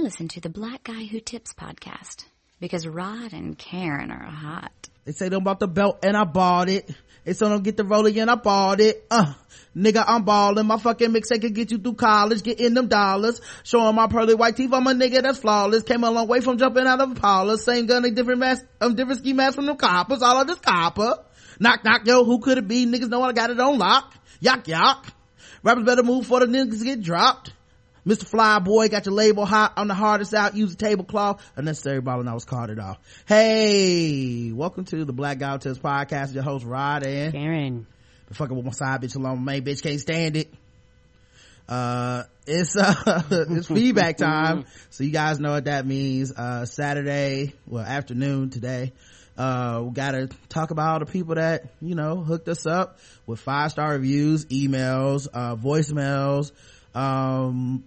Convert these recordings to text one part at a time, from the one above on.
Listen to the Black Guy Who Tips podcast because Rod and Karen are hot. They say them about the belt and I bought it. They say don't get the rolling and I bought it. Uh, nigga, I'm ballin'. My fucking mixtape can get you through college, getting them dollars. Showing my pearly white teeth. I'm a nigga that's flawless. Came a long way from jumping out of a parlor. Same gun, a different mask, um, different ski mask from them coppers. All of this copper. Knock, knock, yo, who could it be? Niggas know I got it on lock. Yak, yak. Rappers better move for the niggas get dropped. Mr. Flyboy got your label hot on the hardest out. Use a tablecloth. Unnecessary ball and I was carted off. Hey, welcome to the Black Guy Tips podcast. Your host Rod and Karen. Been fucking with my side bitch alone. My main bitch can't stand it. Uh, it's, uh, it's feedback time. So you guys know what that means. Uh, Saturday, well, afternoon today. Uh, we gotta talk about all the people that, you know, hooked us up with five star reviews, emails, uh, voicemails. Um,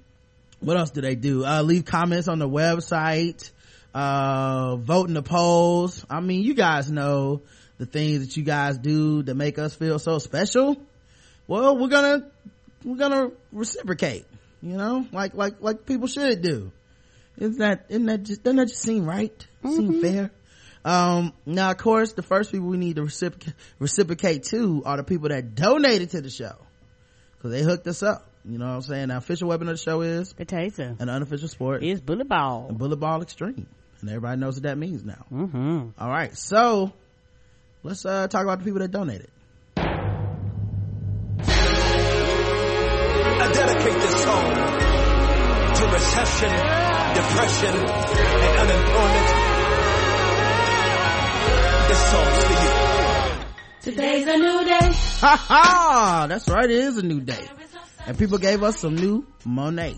what else do they do? Uh, leave comments on the website, uh, vote in the polls. I mean, you guys know the things that you guys do that make us feel so special. Well, we're gonna, we're gonna reciprocate, you know, like, like, like people should do. Isn't that, isn't that just, doesn't that just seem right? Seem fair? Um, now of course, the first people we need to reciprocate, reciprocate to are the people that donated to the show. Cause they hooked us up. You know what I'm saying? The official weapon of the show is Potato. an unofficial sport, Is bullet ball. And bullet ball extreme. And everybody knows what that means now. Mm-hmm. All right. So let's, uh, talk about the people that donated. I dedicate this song to recession, depression, and unemployment. This song's for you. Today's a new day. Ha ha! That's right. It is a new day. And people gave us some new Monet.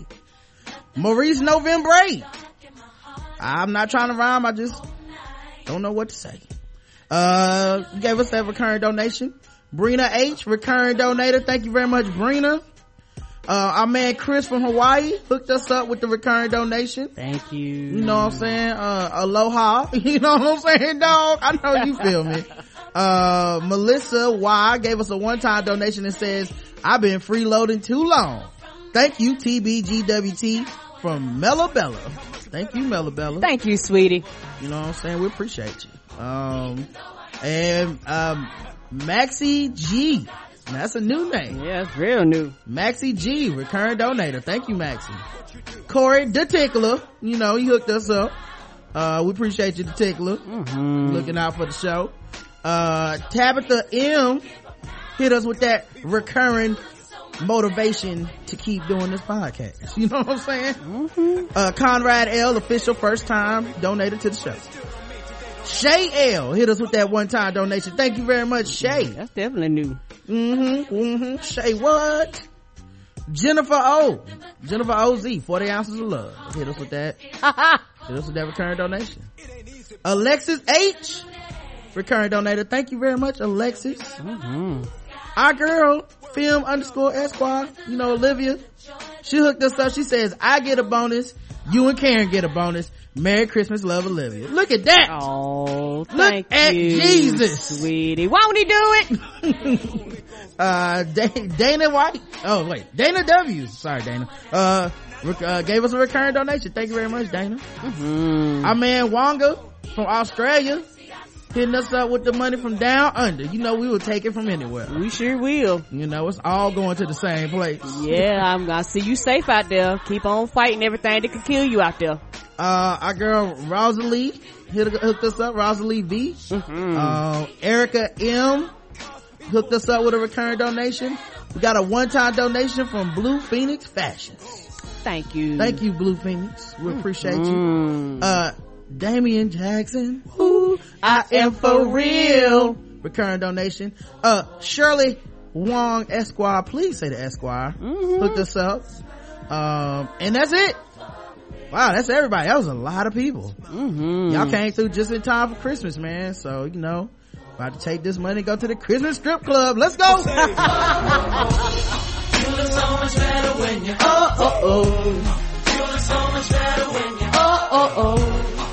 Maurice November 8. I'm not trying to rhyme. I just don't know what to say. Uh, gave us that recurring donation. Brina H, recurring donator. Thank you very much, Brina. Uh, our man Chris from Hawaii hooked us up with the recurring donation. Thank you. You know what I'm saying? Uh, aloha. You know what I'm saying, dog? I know you feel me. Uh, Melissa Y gave us a one-time donation and says, I've been freeloading too long. Thank you, TBGWT from Mellabella. Thank you, Mellabella. Thank you, sweetie. You know what I'm saying? We appreciate you. Um, and, um, Maxie G. That's a new name. Yeah, it's real new. Maxie G, recurring donator. Thank you, Maxie. Corey the Tickler, you know, he hooked us up. Uh, we appreciate you, the Tickler. Mm-hmm. Looking out for the show. Uh, Tabitha M hit us with that recurring motivation to keep doing this podcast. You know what I'm saying? Mm-hmm. Uh, Conrad L, official first time donated to the show. Shay L hit us with that one time donation. Thank you very much, Shay. That's definitely new. Mm-hmm. Mm-hmm. Shay what? Jennifer O. Jennifer OZ, 40 ounces of love. Hit us with that. Hit us with that recurring donation. Alexis H. Recurring donator. Thank you very much, Alexis. Mm-hmm. Our girl, film underscore Esquire, you know, Olivia. She hooked us up. She says, I get a bonus. You and Karen get a bonus. Merry Christmas, love Olivia. Look at that. Oh, thank at you, Jesus. sweetie. Why would he do it? uh Da- dana white oh wait dana w sorry dana uh, uh gave us a recurring donation thank you very much dana mm-hmm. our man wonga from australia hitting us up with the money from down under you know we will take it from anywhere We sure will. you know it's all going to the same place Yeah, I'm gonna see you safe out there. Keep on fighting everything that can kill you out there. uh our girl rosalie hit, hooked us up rosalie v Mm-hmm. uh, erica m hooked us up with a recurring donation we got a one-time donation from blue phoenix fashions Thank you. Thank you, Blue Phoenix. We appreciate you. Mm. Uh, Damian Jackson. Ooh, I am for real. Recurring donation. Uh, Shirley Wong Esquire. Please say the Esquire. Mhm. Hooked us up. Um, and that's it. Wow, that's everybody. That was a lot of people. Mm-hmm. Y'all came through just in time for Christmas, man. So, you know, about to take this money and go to the Christmas strip club. Let's go. Oh, oh, oh.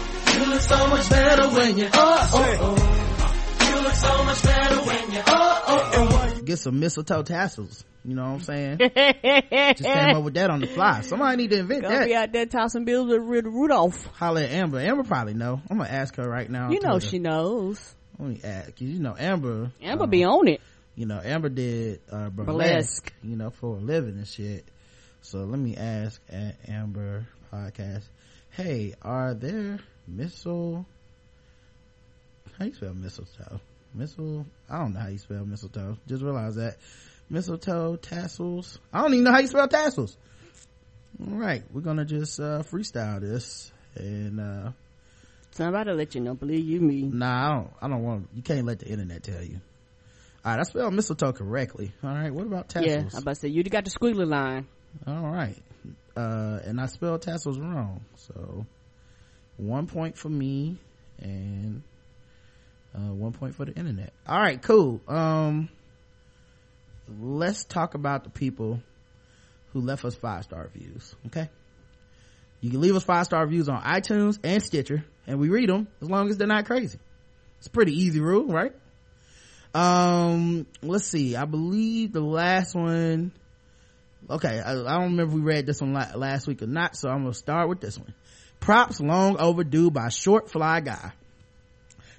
So much better when you, oh, oh, oh. You look so much better when you, oh, oh, oh. get some mistletoe tassels. You know what I'm saying? Just came up with that on the fly. Somebody need to invent Gonna that. be out there tossing bills with Ru- Rudolph. Holler at Amber. Amber probably know. I'm gonna ask her right now. You know Twitter. she knows. Let me ask. 'cause You know Amber. Amber um, be on it. you know amber did uh burlesque, Burlesque. you know for a living and shit so let me ask at amber podcast hey are there missile how you spell mistletoe missile i don't know how you spell mistletoe just realize that mistletoe tassels i don't even know how you spell tassels all right we're gonna just uh freestyle this and uh Somebody let you know. Believe you me. nah i don't i don't want you can't let the internet tell you all right i spelled mistletoe correctly all right what about tassels Yeah, i'm about to say you got the squiggly line. All right. Uh, and I spelled tassels wrong. So one point for me and uh, one point for the internet. All right, cool. Um, let's talk about the people who left us five star reviews. Okay. You can leave us five star reviews on iTunes and Stitcher and we read them as long as they're not crazy. It's a pretty easy rule, right? Um, let's see. I believe the last one, okay I, I don't remember we read this one last week or not so i'm gonna start with this one props long overdue by short fly guy.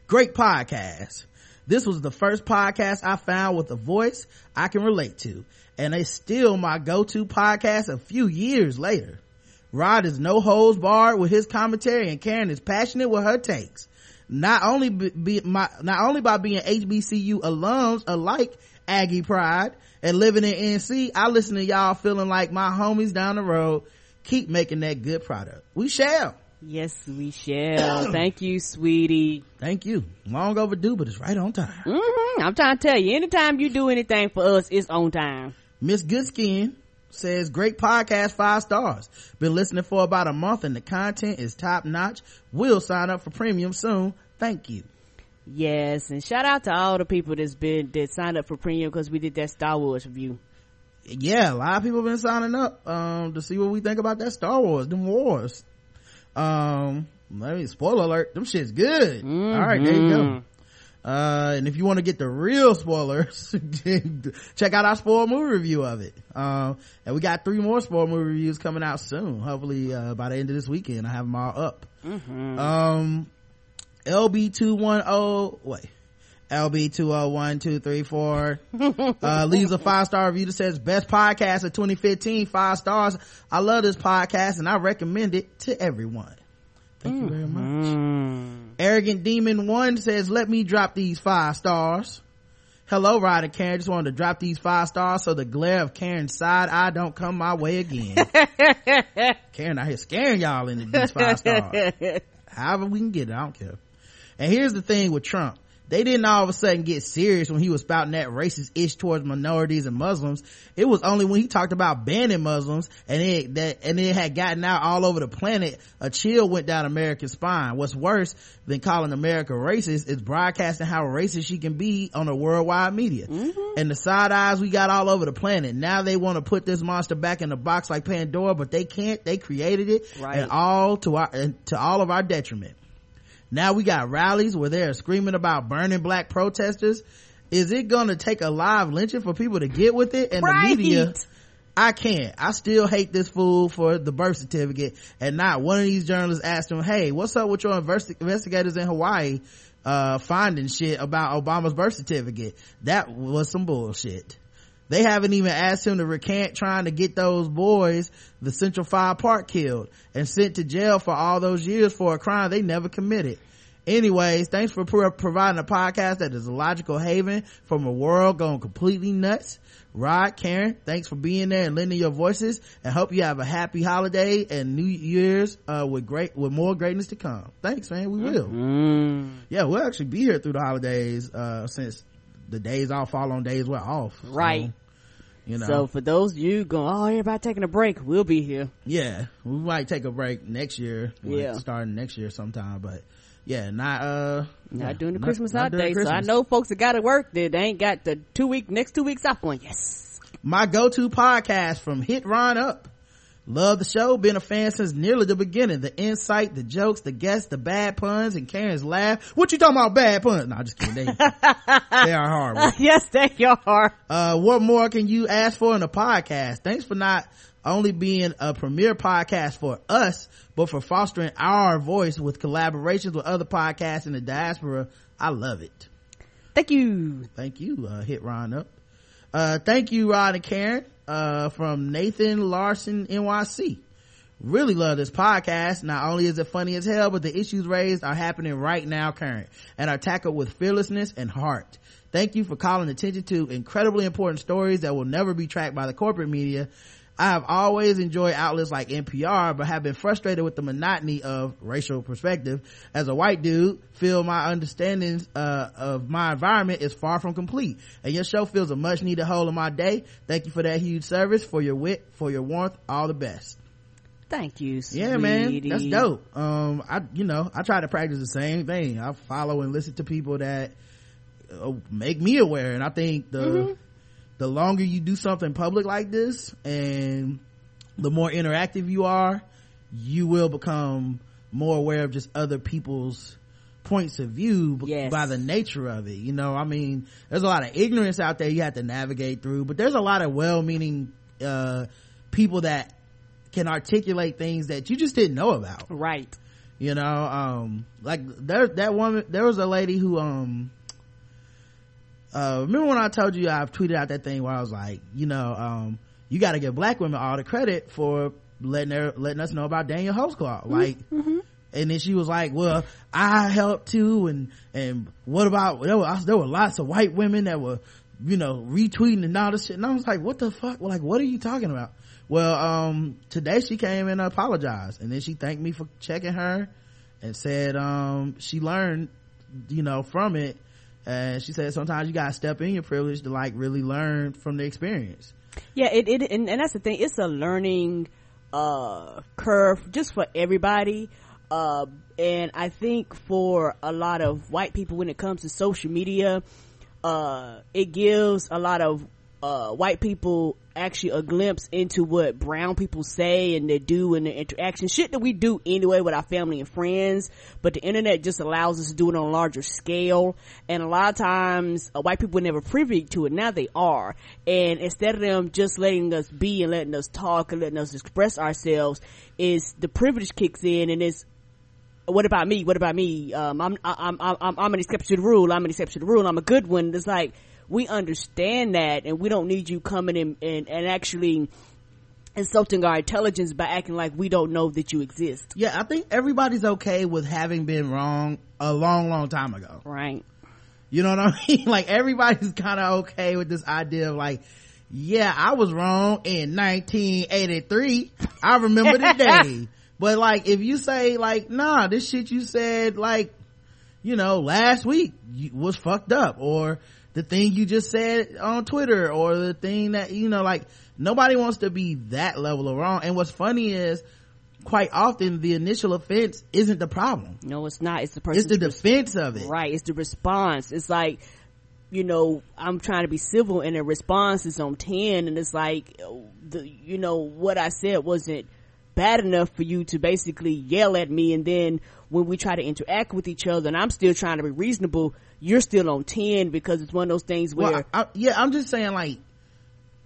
Great podcast. This was the first podcast i found with a voice i can relate to and it's still my go-to podcast a few years later. Rod is no holds barred with his commentary and karen is passionate with her takes. Not only be, my not only by being hbcu alums alike aggie pride and living in nc i listen to y'all feeling like my homies down the road keep making that good product. We shall. Yes, we shall. Thank you, sweetie. thank you. Long overdue but it's right on time. Hmm I'm trying to tell you, anytime you do anything for us, it's on time. miss goodskin says great podcast five stars. Been listening for about a month and the content is top notch We'll sign up for premium soon. Thank you. Yes, and shout out to all the people that's been that signed up for premium because we did that Star Wars review. Yeah, a lot of people have been signing up um to see what we think about that Star Wars, them wars. Um, let me spoiler alert, them shit's good. All right, there you go. Uh, and if you want to get the real spoilers, check out our spoiler movie review of it. Um, and we got three more spoiler movie reviews coming out soon. Hopefully, uh, by the end of this weekend, I have them all up. Um, LB210, wait. LB201234 uh leaves a five star review that says best podcast of 2015 five stars. I love this podcast and i recommend it to everyone. Thank you very much. Arrogant demon one says let me drop these five stars. Hello and karen. Just wanted to drop these five stars so the glare of karen's side eye don't come my way again. Karen I hear scaring y'all into these five stars. However we can get it. I don't care. And here's the thing with Trump. They didn't all of a sudden get serious when he was spouting that racist ish towards minorities and Muslims. It was only when he talked about banning Muslims and it that and it had gotten out all over the planet. A chill went down America's spine. What's worse than calling America racist is broadcasting how racist she can be on a worldwide media. Mm-hmm. And the side eyes we got all over the planet. Now they want to put this monster back in the box like Pandora, but they can't. They created it, Right. and all to our and to all of our detriment. Now we got rallies where they're screaming about burning black protesters. Is it gonna take a live lynching for people to get with it? And Right. the media, I can't. I still hate this fool for the birth certificate and not one of these journalists asked him, hey, what's up with your investi- investigators in Hawaii, uh, finding shit about Obama's birth certificate? That was some bullshit. They haven't even asked him to recant trying to get those boys, the Central Park Five killed and sent to jail for all those years for a crime they never committed. Anyways, thanks for pro- providing a podcast that is a logical haven from a world going completely nuts. Rod, Karen, thanks for being there and lending your voices and hope you have a happy holiday and New Year's, uh, with great, with more greatness to come. Thanks, man. We will. Mm. Yeah, we'll actually be here through the holidays, uh, since the days all fall on days we're off. So, Right. You know. So for those of you going, oh, everybody taking a break, we'll be here. yeah we might take a break next year like Yeah. starting next year sometime but yeah not uh Not yeah, during the Christmas not holiday. So I know folks that got to work that they ain't got the two week, next two weeks off on. Yes. my go-to podcast from hit ron up Love the show. Been a fan since nearly the beginning. The insight, the jokes, the guests, the bad puns, and Karen's laugh. What you talking about bad puns? No, just kidding. They, they are horrible. yes, they are. Uh, what more can you ask for in a podcast? Thanks for not only being a premier podcast for us, but for fostering our voice with collaborations with other podcasts in the diaspora. I love it. Thank you. Thank you. Uh, hit Ron up. Uh, thank you, Rod and Karen uh, from Nathan Larson NYC. Really love this podcast. Not only is it funny as hell, but the issues raised are happening right now current and are tackled with fearlessness and heart. Thank you for calling attention to incredibly important stories that will never be tracked by the corporate media I have always enjoyed outlets like NPR, but have been frustrated with the monotony of racial perspective. As a white dude, feel my understanding uh, of my environment is far from complete. And your show fills a much needed hole in my day. Thank you for that huge service, for your wit, for your warmth. All the best. Thank you, sweetie. Yeah, man, that's dope. Um, I, you know, I try to practice the same thing. I follow and listen to people that uh, make me aware, and I think the mm-hmm the longer you do something public like this and the more interactive you are you will become more aware of just other people's points of view yes. by the nature of it you know? I mean there's a lot of ignorance out there you have to navigate through but there's a lot of well-meaning uh, people that can articulate things that you just didn't know about. Right. You know um like there that woman there was a lady who um uh, remember when I told you I've tweeted out that thing where I was like, you know, um, you got to give black women all the credit for letting her, letting us know about Daniel Holtzclaw. Mm-hmm. Like, mm-hmm. and then she was like, well, I helped too. And, and what about, there were, there were lots of white women that were, you know, retweeting and all this shit. And I was like, what the fuck? Like, what are you talking about? Well, um, today she came and apologized and then she thanked me for checking her and said, um, she learned, you know, from it and she said sometimes you gotta step in your privilege to like really learn from the experience. Yeah it, it and, and that's the thing. It's a learning uh curve just for everybody. Uh and i think for a lot of white people when it comes to social media uh it gives a lot of uh, white people actually a glimpse into what brown people say and they do in the interaction. Shit that we do anyway with our family and friends but the internet just allows us to do it on a larger scale. And a lot of times uh, white people were never privy to it. Now they are. And instead of them just letting us be and letting us talk and letting us express ourselves is the privilege kicks in and it's what about me? What about me? Um, I'm, I'm i'm i'm an exception to the rule. I'm an exception to the rule. I'm a good one. It's like we understand that and we don't need you coming in and, and actually insulting our intelligence by acting like we don't know that you exist. Yeah, I think everybody's okay with having been wrong a long, long time ago. Right. You know what I mean? Like everybody's kind of okay with this idea of like, yeah, I was wrong in 1983. I remember the day. But like, if you say like, nah, this shit you said like, you know, last week was fucked up or the thing you just said on Twitter or the thing that, you know, like nobody wants to be that level of wrong. And what's funny is quite often the initial offense isn't the problem. No, it's not. It's the person. It's the defense of it. Right. It's the response. It's like, you know, I'm trying to be civil and the response is on 10 and it's like, the, you know, what I said wasn't bad enough for you to basically yell at me and then when we try to interact with each other and I'm still trying to be reasonable, you're still on 10 because it's one of those things where. Well, I, yeah, I'm just saying like,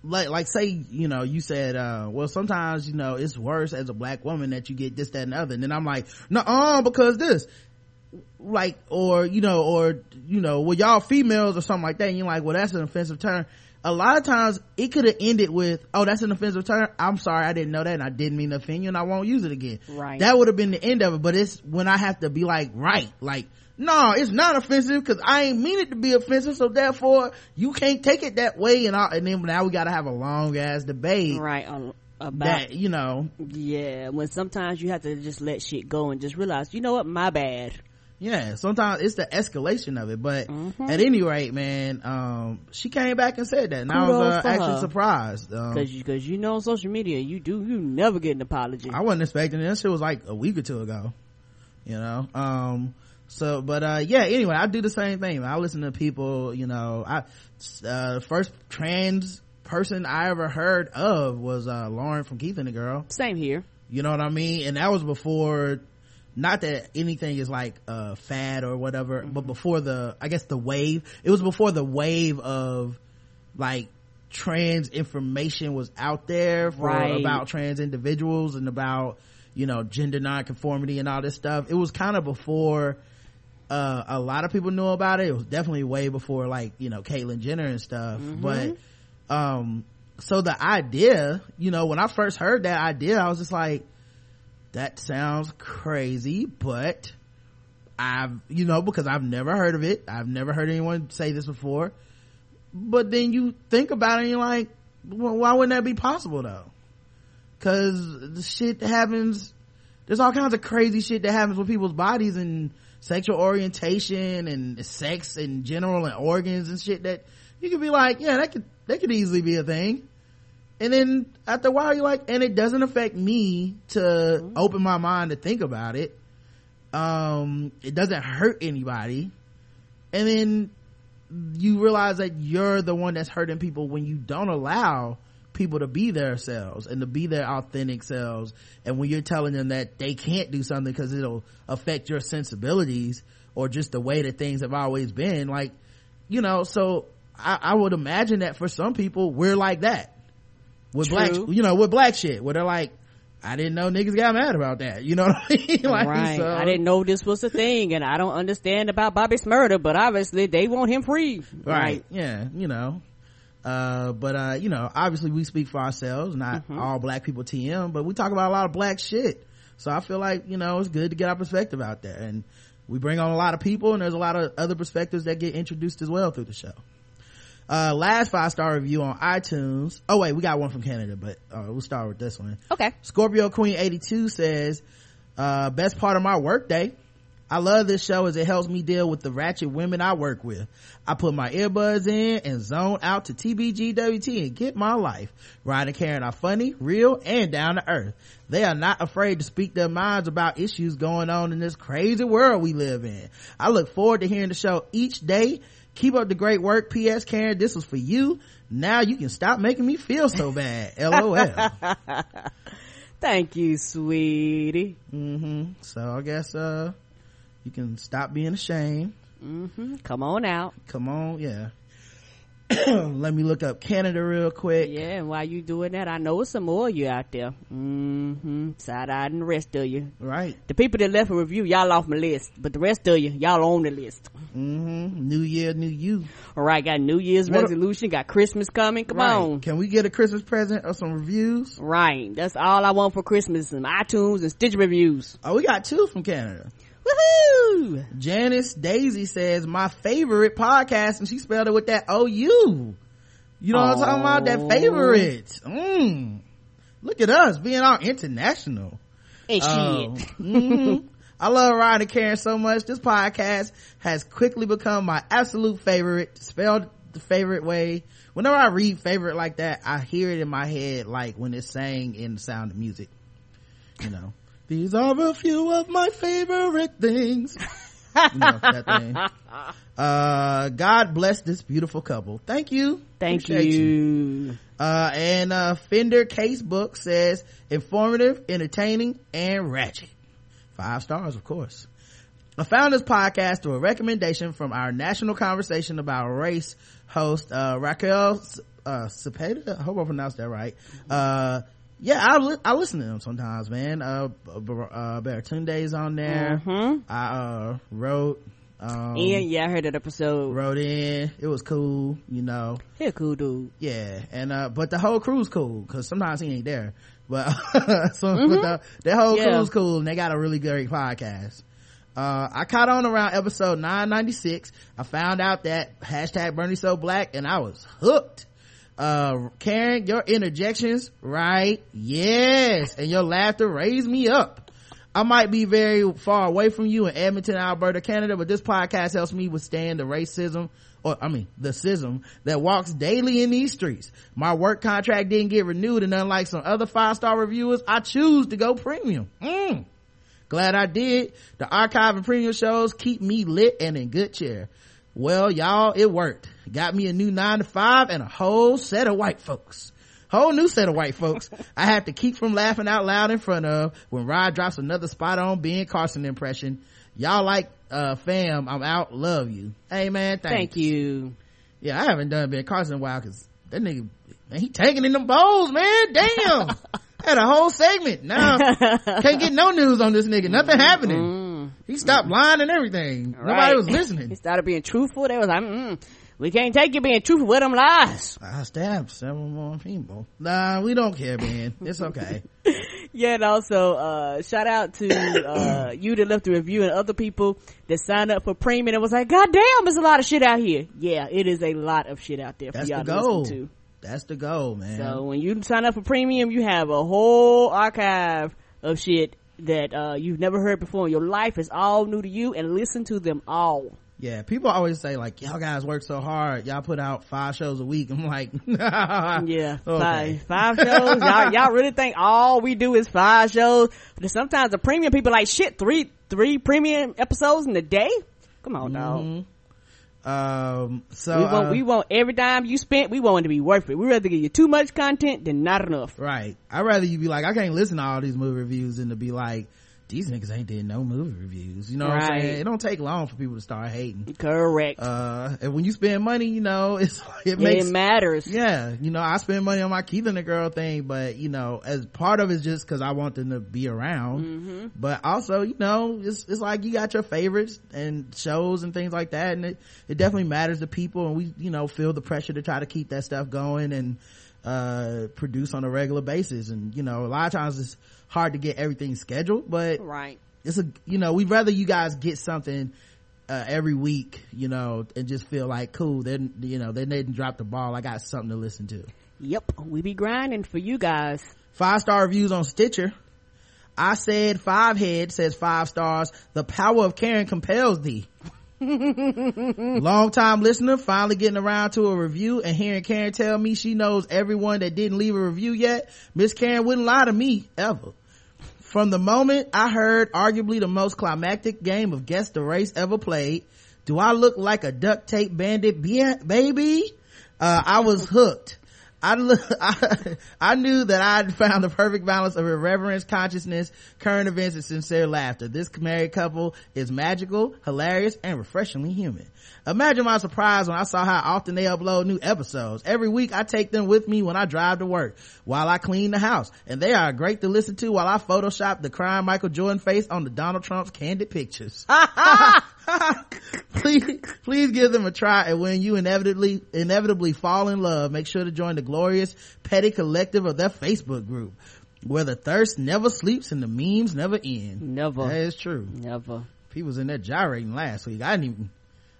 like, like say, you know, you said, uh, well, sometimes, you know, it's worse as a black woman that you get this, that, and the other. And then I'm like, no, uh, because this, like, or, you know, or, you know, well, y'all females or something like that. And you're like, well, that's an offensive term. A lot of times it could have ended with, oh, that's an offensive term. I'm sorry. I didn't know that and I didn't mean to offend you and I won't use it again. Right. That would have been the end of it. But it's when I have to be like, right, like, no, it's not offensive because I ain't mean it to be offensive. So therefore, you can't take it that way. And, and then now we got to have a long ass debate. Right. Um, about that, you know. Yeah. When sometimes you have to just let shit go and just realize, you know what, my bad. Yeah, sometimes it's the escalation of it, but mm-hmm. at any rate, man, um, she came back and said that, and Kudos I was uh, actually her. surprised because um, you, cause you know on social media you do you never get an apology. I wasn't expecting this it. Was like a week or two ago, you know. Um, so but uh yeah anyway i do the same thing i listen to people you know i uh first trans person I ever heard of was uh, Lauren from Keith and the Girl. Same here. You know what I mean? And that was before, not that anything is like a fad or whatever, but before the, I guess the wave, it was before the wave of like trans information was out there for Right. about trans individuals and about, you know, gender nonconformity and all this stuff. It was kind of before, uh, a lot of people knew about it. It was definitely way before like, you know, Caitlyn Jenner and stuff. But, um, so the idea, you know, when I first heard that idea, I was just like, that sounds crazy, but I've, you know, because I've never heard of it. I've never heard anyone say this before. But then you think about it and you're like, well, why wouldn't that be possible though? Cause the shit that happens, there's all kinds of crazy shit that happens with people's bodies and sexual orientation and sex in general and organs and shit that you could be like, yeah, that could, that could easily be a thing. And then after a while you're like, and it doesn't affect me to open my mind to think about it. Um, it doesn't hurt anybody. And then you realize that you're the one that's hurting people when you don't allow people to be their selves and to be their authentic selves and when you're telling them that they can't do something because it'll affect your sensibilities or just the way that things have always been like you know so i, I would imagine that for some people we're like that with black you know with black shit where they're like i didn't know niggas got mad about that. You know what i mean? Like right. so- I didn't know this was a thing, and I don't understand about Bobby's murder, but obviously they want him free. right. Yeah you know. Uh but uh you know obviously we speak for ourselves not all black people tm but we talk about a lot of black shit. So i feel like you know it's good to get our perspective out there and we bring on a lot of people and there's a lot of other perspectives that get introduced as well through the show uh last five star review on itunes oh wait we got one from canada but uh we'll start with this one Okay. Scorpio Queen 82 says, uh, best part of my workday. I love this show as it helps me deal with the ratchet women I work with. I put my earbuds in and zone out to TBGWT and get my life. Ryan and Karen are funny, real, and down to earth. They are not afraid to speak their minds about issues going on in this crazy world we live in. I look forward to hearing the show each day. Keep up the great work. P.S. Karen, this was for you. Now you can stop making me feel so bad. LOL. Thank you, sweetie. hmm So I guess uh you can stop being ashamed. hmm Come on out. Come on, yeah. Let me look up Canada real quick. Yeah, and while you doing that, I know some more of you out there. Mm-hmm. Side-eyed and the rest of you. Right. The people that left a review, y'all off my list. But the rest of you, y'all on the list. hmm New year, new you. All right, got New Year's What a- resolution, got Christmas coming. Come right. on. Can we get a Christmas present or some reviews? Right. That's all I want for Christmas. Some iTunes and Stitch reviews. Oh, we got two from Canada. Woohoo! Janice Daisy says my favorite podcast, and she spelled it with that O U. You know what I'm talking about? That Oh. favorite. Mm. Look at us being all international. And Oh. shit. Mhm. I love Ryan and Karen so much. This podcast has quickly become my absolute favorite, spelled the favorite way. Whenever I read favorite like that, I hear it in my head like when it's sang in the sound of music. You know, these are a few of my favorite things. you know, that thing. Uh, God bless this beautiful couple. Thank you. Thank Appreciate you. uh, and, uh, Fender Casebook says informative, entertaining, and ratchet. Five stars, of course. I found this podcast through a recommendation from our national conversation about race host, uh, Raquel, uh, Cepeda. I hope I pronounced that right. Uh, yeah, I, li- I listen to them sometimes, man. Uh, uh, Baratunde's on there. Mhm. I, uh, wrote, um, Ian, yeah, I heard that episode. wrote in. It was cool, you know He a cool dude. yeah and uh but the whole crew's cool because sometimes he ain't there but so but the, the whole Yeah. crew's cool and they got a really great podcast uh i caught on around episode 996 i found out that hashtag bernie so black and i was hooked uh karen your interjections right yes and your laughter raised me up I might be very far away from you in Edmonton, Alberta, Canada, but this podcast helps me withstand the racism or I mean the schism that walks daily in these streets. My work contract didn't get renewed and unlike some other five star reviewers, I choose to go premium. Mm. Glad I did. The archive and premium shows keep me lit and in good cheer. Well, y'all, it worked. Got me a new nine to five and a whole set of white folks. Whole new set of white folks. I have to keep from laughing out loud in front of when Rod drops another spot on Ben Carson impression. Y'all like, uh, fam, I'm out, love you. Hey man. Thank you. Yeah, I haven't done Ben Carson in a while cause that nigga, man, he taking in them bowls, man. Damn. Had a whole segment. Now, can't get no news on this nigga. Nothing happening. He stopped lying and everything. Nobody was listening. He started being truthful. They was like, mm, we can't take you being truthful with them lies. I stabbed several more people. Nah, we don't care, man. It's okay. Yeah, and also, uh, shout out to, uh, you that left the review and other people that signed up for premium and was like, God damn, there's a lot of shit out here. Yeah, it is a lot of shit out there for That's y'all the to goal. listen to. That's the goal, man. So when you sign up for premium, you have a whole archive of shit that, uh, you've never heard before in your life. is all new to you and listen to them all. Yeah, people always say like, y'all guys work so hard. Y'all put out five shows a week. I'm like, Yeah, Okay. five, five shows. y'all, y'all really think all we do is five shows? But sometimes the premium people like shit. Three, three premium episodes in a day. Come on, dog. Um, so, We want, uh, we want every dime you spent. We want it to be worth it. We rather give you too much content than not enough. right. I'd rather you be like, I can't listen to all these movie reviews than to be like, these niggas ain't did no movie reviews. You know what I'm saying? It don't take long for people to start hating. Correct. Uh, and when you spend money, you know, it's, it it makes, matters. yeah, you know, I spend money on my Keith and the Girl thing, but you know, as part of it's just cause I want them to be around. Mm-hmm. But also, you know, it's, it's like you got your favorites and shows and things like that. And it, it definitely matters to people. And we, you know, feel the pressure to try to keep that stuff going and, uh, produce on a regular basis. And, you know, a lot of times it's hard to get everything scheduled, but Right. it's a you know we'd rather you guys get something uh, every week you know and just feel like cool then you know they didn't drop the ball. I got something to listen to. Yep. We be grinding for you guys. five star reviews on stitcher. I said five head says five stars. The power of karen compels thee. Long time listener finally getting around to a review and hearing karen tell me she knows everyone that didn't leave a review yet. Miss karen wouldn't lie to me ever From the moment I heard arguably the most climactic game of Guess the Race ever played, do I look like a duct tape bandit baby? Uh, I was hooked. I, look, I, I knew that I'd found the perfect balance of irreverence, consciousness, current events, and sincere laughter. This married couple is magical, hilarious, and refreshingly human. Imagine my surprise when I saw how often they upload new episodes. Every week I take them with me when I drive to work, while I clean the house, and they are great to listen to while I Photoshop the crying Michael Jordan face on the Donald Trump's candid pictures. please, please give them a try, and when you inevitably, inevitably fall in love, make sure to join the glorious petty collective of their Facebook group, where the thirst never sleeps and the memes never end. Never. That is true. Never. People was in there gyrating last week. I didn't even,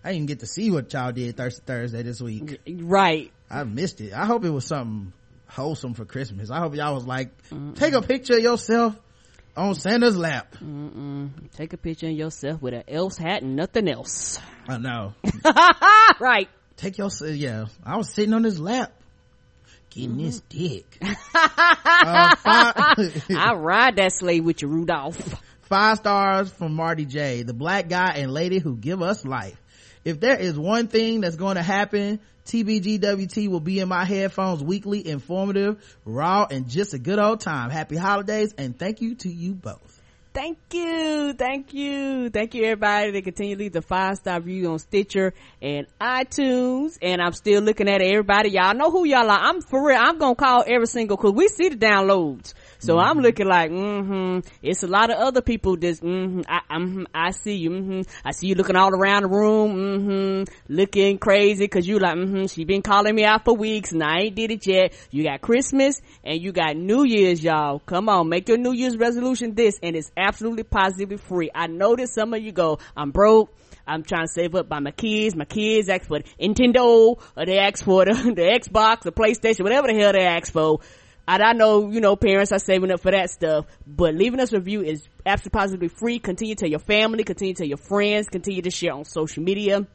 I didn't get to see what y'all did Thursday, Thursday this week. Right. I missed it. I hope it was something wholesome for Christmas. I hope y'all was like, take a picture of yourself on Santa's lap. Take a picture of yourself with an elf's hat and nothing else. I know. right. Take your, yeah. I was sitting on his lap. Getting this dick. uh, I ride that sleigh with you, Rudolph. five stars from Marty J, the black guy and lady who give us life. If there is one thing that's going to happen, TBGWT will be in my headphones weekly, informative, raw, and just a good old time. Happy holidays and thank you to you both. Thank you. Thank you. Thank you everybody that continue to leave the five star review on Stitcher and iTunes. And I'm still looking at everybody. Y'all know who y'all are. I'm for real. I'm going to call every single cause we see the downloads. So I'm looking like, mm-hmm. It's a lot of other people just, mm-hmm. I, mm I see you. Mm-hmm. I see you looking all around the room. Mm-hmm. Looking crazy cause you like, mm-hmm. She been calling me out for weeks and I ain't did it yet. You got Christmas and you got New Year's, y'all. Come on, make your New Year's resolution this and it's absolutely positively free. I know that some of you go, I'm broke. I'm trying to save up by my kids. My kids ask for Nintendo or they ask for the, the Xbox or PlayStation, whatever the hell they ask for. And I know, you know, parents are saving up for that stuff, but leaving us a review is absolutely positively free. Continue to your family, continue to your friends, continue to share on social media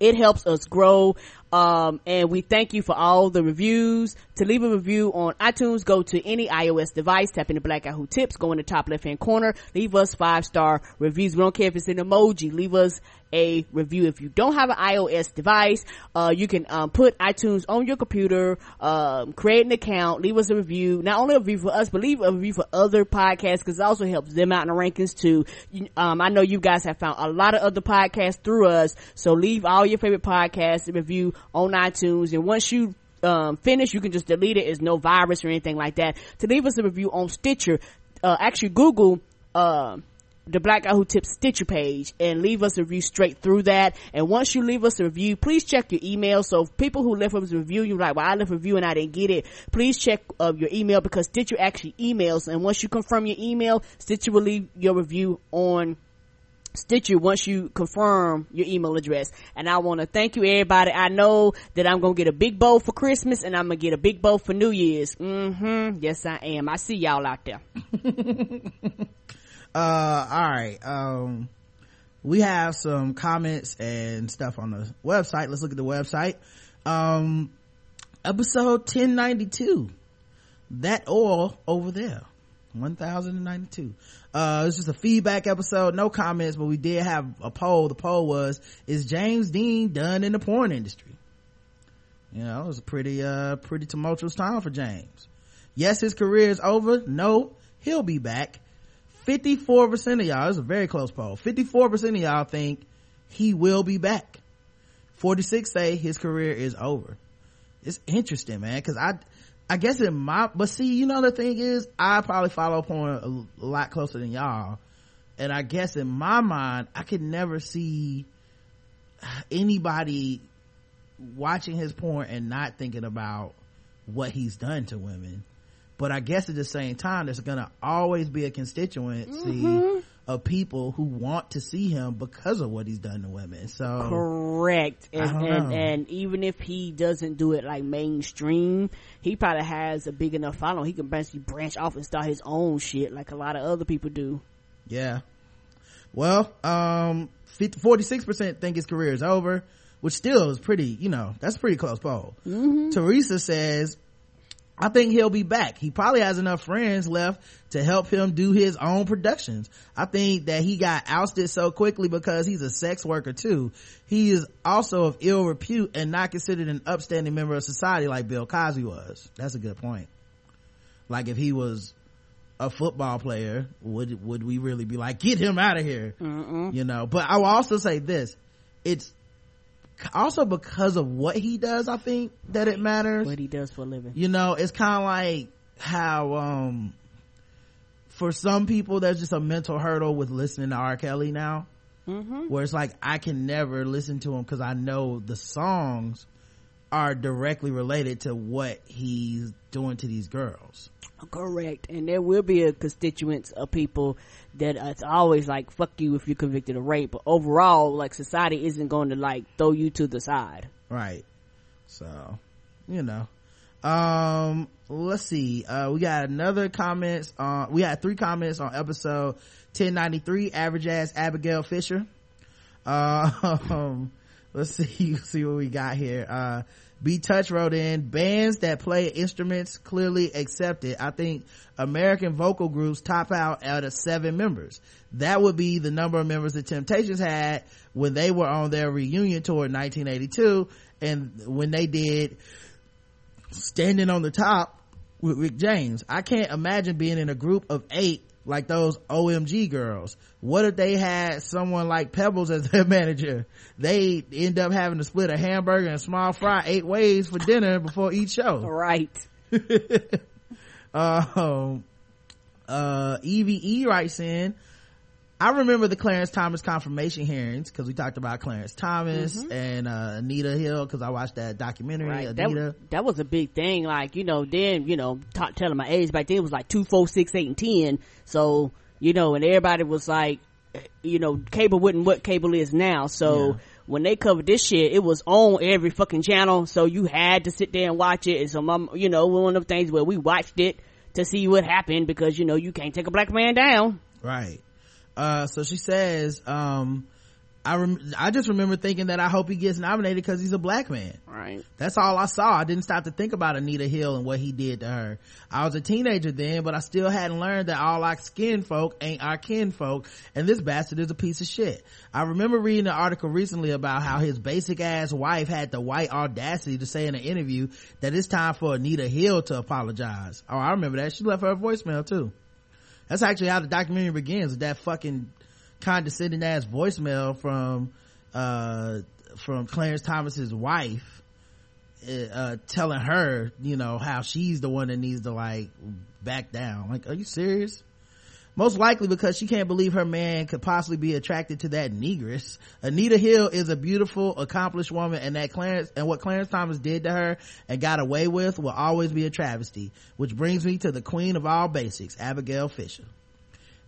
it helps us grow Um, and we thank you for all the reviews. To leave a review on iTunes, go to any iOS device, tap into Black Guy Who Tips, go in the top left hand corner, leave us five star reviews. We don't care if it's an emoji, leave us a review. If you don't have an iOS device, uh, you can, um, put iTunes on your computer, um, create an account, leave us a review. Not only a review for us, but leave a review for other podcasts because it also helps them out in the rankings too. Um, I know you guys have found a lot of other podcasts through us, so leave all your favorite podcasts a review on iTunes. And once you um, finish, you can just delete it. It's no virus or anything like that. To leave us a review on Stitcher, uh, actually Google, uh, the Black Guy Who Tips Stitcher page and leave us a review straight through that. And once you leave us a review, please check your email. So people who left us a review, you're like, well, I left a review and I didn't get it. Please check uh, your email because Stitcher actually emails. And once you confirm your email, Stitcher will leave your review on Stitcher once you confirm your email address. And I want to thank you everybody. I know that I'm going to get a big bowl for Christmas and I'm going to get a big bowl for New Year's. Mm-hmm. Yes, I am. I see y'all out there. uh all right um we have some comments and stuff on the website let's look at the website um episode 1092 that oil over there 1092 uh it's just a feedback episode. No comments but we did have a poll. The poll was is james deen done in the porn industry? You know it was a pretty uh pretty tumultuous time for james. Yes his career is over. No he'll be back. 54% of y'all, it's a very close poll. 54% of y'all think he will be back. 46 say his career is over. It's interesting, man, cause I, I guess in my, but see, you know, the thing is, I probably follow porn a, a lot closer than y'all. And I guess in my mind, I could never see anybody watching his porn and not thinking about what he's done to women. But I guess at the same time, there's gonna always be a constituency of people who want to see him because of what he's done to women. So Correct. And, and, and even if he doesn't do it like mainstream, he probably has a big enough following. He can basically branch off and start his own shit like a lot of other people do. yeah. Well, um, 46% think his career is over, which still is pretty, you know, that's a pretty close poll. Teresa says, I think he'll be back. He probably has enough friends left to help him do his own productions. I think that he got ousted so quickly because he's a sex worker too. He is also of ill repute and not considered an upstanding member of society like Bill Cosby was. That's a good point. Like if he was a football player, would would we really be like, get him out of here? You know. But I will also say this: it's also because of what he does. I think that it matters What he does for a living. you know it's kind of like how um for some people there's just a mental hurdle with listening to r kelly now Mm-hmm. where it's like i can never listen to him because i know the songs are directly related to what he's doing to these girls Correct. And there will be a constituents of people that uh, it's always like, fuck you if you're convicted of rape. But overall, like society isn't going to like throw you to the side. right. So you know. Um let's see. Uh we got another comments on we had three comments on episode 1093 average ass abigail fisher. Um let's see see what we got here. Uh b touch wrote in. Bands that play instruments clearly accepted. I think american vocal groups top out out of seven members. That would be the number of members the temptations had when they were on their reunion tour in 1982 and when they did standing on the top with Rick James. I can't imagine being in a group of eight like those OMG girls. What if they had someone like Pebbles as their manager? They end up having to split a hamburger and a small fry eight ways for dinner before each show. Right. Um, uh, EVE writes in, I remember the Clarence Thomas confirmation hearings because we talked about Clarence Thomas and uh, Anita Hill because I watched that documentary. Right. That, Anita. that was a big thing. Like, you know, then, you know, t- telling my age back then it was like two, four, six, eight, and 10. So, you know, and everybody was like, you know, cable wasn't what cable is now. So Yeah. when they covered this shit, it was on every fucking channel. So you had to sit there and watch it. And so my, you know, one of the things where we watched it to see what happened because, you know, you can't take a black man down. Right. Uh, so she says, um, I rem- I just remember thinking that I hope he gets nominated because he's a black man. Right. That's all I saw. I didn't stop to think about Anita Hill and what he did to her. I was a teenager then, but I still hadn't learned that all our skin folk ain't our kin folk, and this bastard is a piece of shit. I remember reading an article recently about how his basic ass wife had the white audacity to say in an interview that it's time for Anita Hill to apologize. Oh, I remember that. She left her voicemail too. That's actually how the documentary begins with that fucking condescending ass voicemail from uh from Clarence Thomas's wife uh telling her you know how she's the one that needs to like back down. Like are you serious most likely because she can't believe her man could possibly be attracted to that negress. Anita Hill is a beautiful, accomplished woman and that Clarence, and what Clarence Thomas did to her and got away with will always be a travesty. Which brings me to the queen of all basics, Abigail Fisher.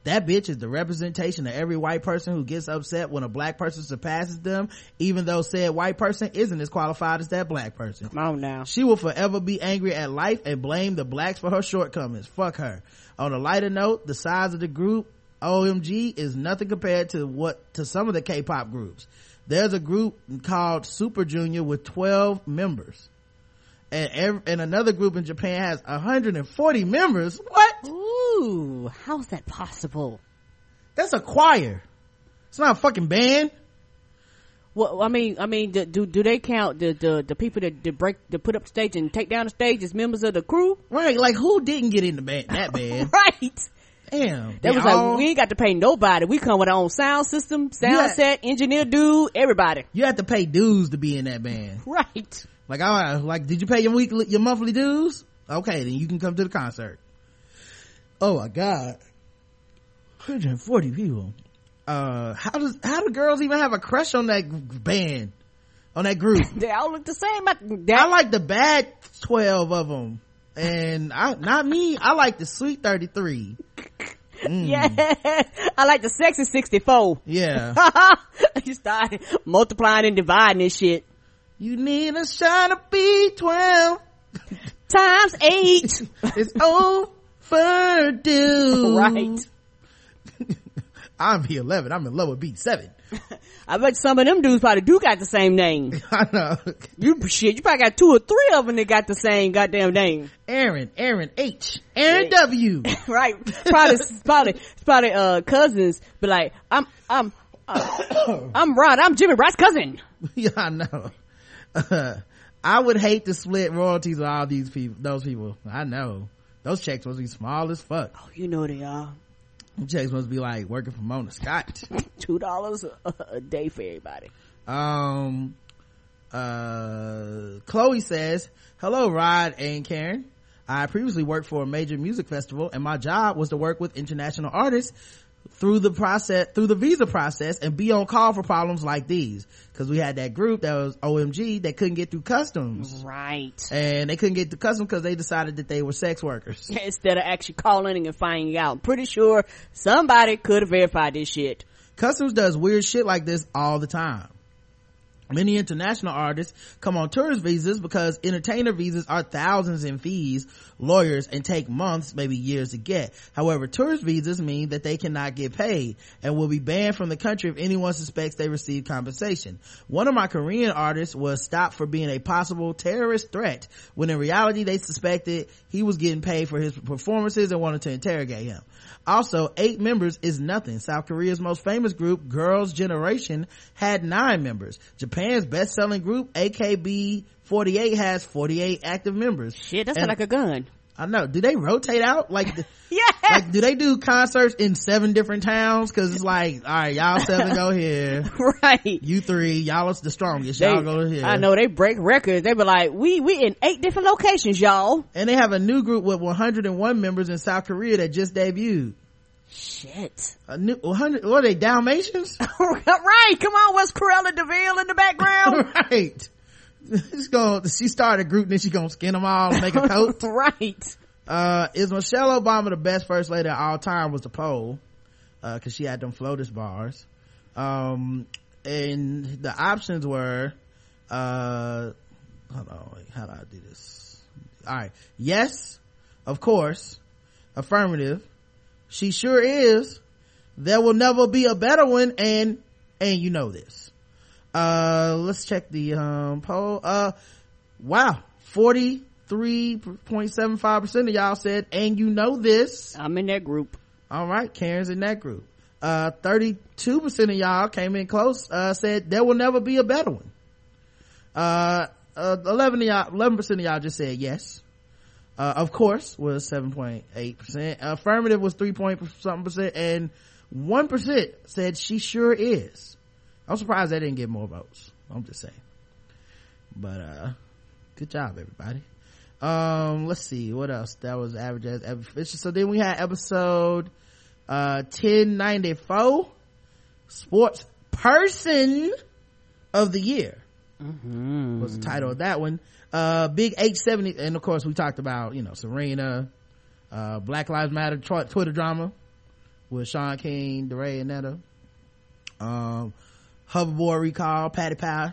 That bitch is the representation of every white person who gets upset when a black person surpasses them, even though said white person isn't as qualified as that black person. Come on now. She will forever be angry at life and blame the blacks for her shortcomings. Fuck her. On a lighter note, the size of the group OMG is nothing compared to what to some of the K-pop groups. There's a group called Super Junior with 12 members. And, every, and another group in Japan has 140 members. What? Ooh, how's that possible? That's a choir. It's not a fucking band. Well, I mean, I mean, do do, do they count the, the the people that, that break, that put up the stage and take down the stage as members of the crew? Right, like who didn't get in the band, that band? right. Damn. That They was all- like we ain't got to pay nobody. We come with our own sound system, sound Yeah. set, engineer dude, everybody. you have to pay dues to be in that band. Right. Like, all right, like, did you pay your weekly, your monthly dues? Okay, then you can come to the concert. Oh my god. 140 people. Uh, how does, how do girls even have a crush on that band? On that group? They all look the same. I, I like the bad 12 of them. And I, not me, I like the sweet 33. yeah. I like the sexy 64. Yeah. you start multiplying and dividing this shit. you need a shot of B12. Times eight. It's overdue. right. I'm B11. I'm in love with B7. I bet some of them dudes probably do got the same name. I know. You shit, you probably got two or three of them that got the same goddamn name. Aaron, Aaron H, Aaron W. right? Probably, probably, probably, uh, cousins. But like, I'm, I'm, uh, I'm Rod. I'm Jimmy Rod's cousin. yeah, I know. Uh, I would hate to split royalties with all these people, those people. I know. Those checks must be small as fuck. Oh, you know they are. Them checks must be like working for Mona Scott. Two dollars a, a day for everybody. Um, uh, Chloe says, hello, Rod and Karen. I previously worked for a major music festival and my job was to work with international artists through the process, through the visa process and be on call for problems like these. Cause we had that group that was OMG that couldn't get through customs Right. and they couldn't get through customs because they decided that they were sex workers. Instead of actually calling and finding out, I'm pretty sure somebody could have verified this shit. Customs does weird shit like this all the time. Many international artists come on tourist visas because entertainer visas are thousands in fees, lawyers, and take months, maybe years to get. However, tourist visas mean that they cannot get paid and will be banned from the country if anyone suspects they received compensation. One of my Korean artists was stopped for being a possible terrorist threat when in reality they suspected he was getting paid for his performances and wanted to interrogate him. Also, eight members is nothing. South Korea's most famous group, Girls' Generation, had nine members. Japan's best-selling group, AKB48, has 48 active members. Shit, that's And- like a gun. I know. Do they rotate out? Like, Yeah. like, do they do concerts in seven different towns? Cause it's like, alright, y'all seven go here. right. You three, y'all is the strongest. They- Y'all go here. I know they break records. They be like, we we in eight different locations, y'all. And they have a new group with 101 members in South Korea that just debuted. Shit. A new 100, what are they, Dalmatians? right. Come on, what's Cruella de Vil in the background? right. She's gonna, she started a group, then she gonna skin them all and make a coat. right. Uh, is Michelle Obama the best first lady of all time was the poll. Uh, cause she had them floaters bars. Um, and the options were, uh, hold on, wait, how do I do this? Alright. Yes, of course. Affirmative. She sure is. There will never be a better one and and you know this. Uh, let's check the, um, poll. Uh, wow. 43.75% of y'all said, and you know this. I'm in that group. All right. Karen's in that group. Uh, 32% of y'all came in close, uh, said there will never be a better one. Uh, uh 11 of y'all, 11% of y'all just said yes. Uh, of course was 7.8%. Affirmative was 3 point something percent and 1% said she sure is. I'm surprised they didn't get more votes. I'm just saying. But, uh, good job everybody. Um, let's see what else. That was average as So then we had episode, uh, 1094, sports person of the year Mm-hmm. was the title of that one. Uh, big H70, and of course we talked about, you know, Serena, uh, Black Lives Matter tw- Twitter drama with Shaun King, DeRay and Netta. Um, hoverboard recall, Patty Pie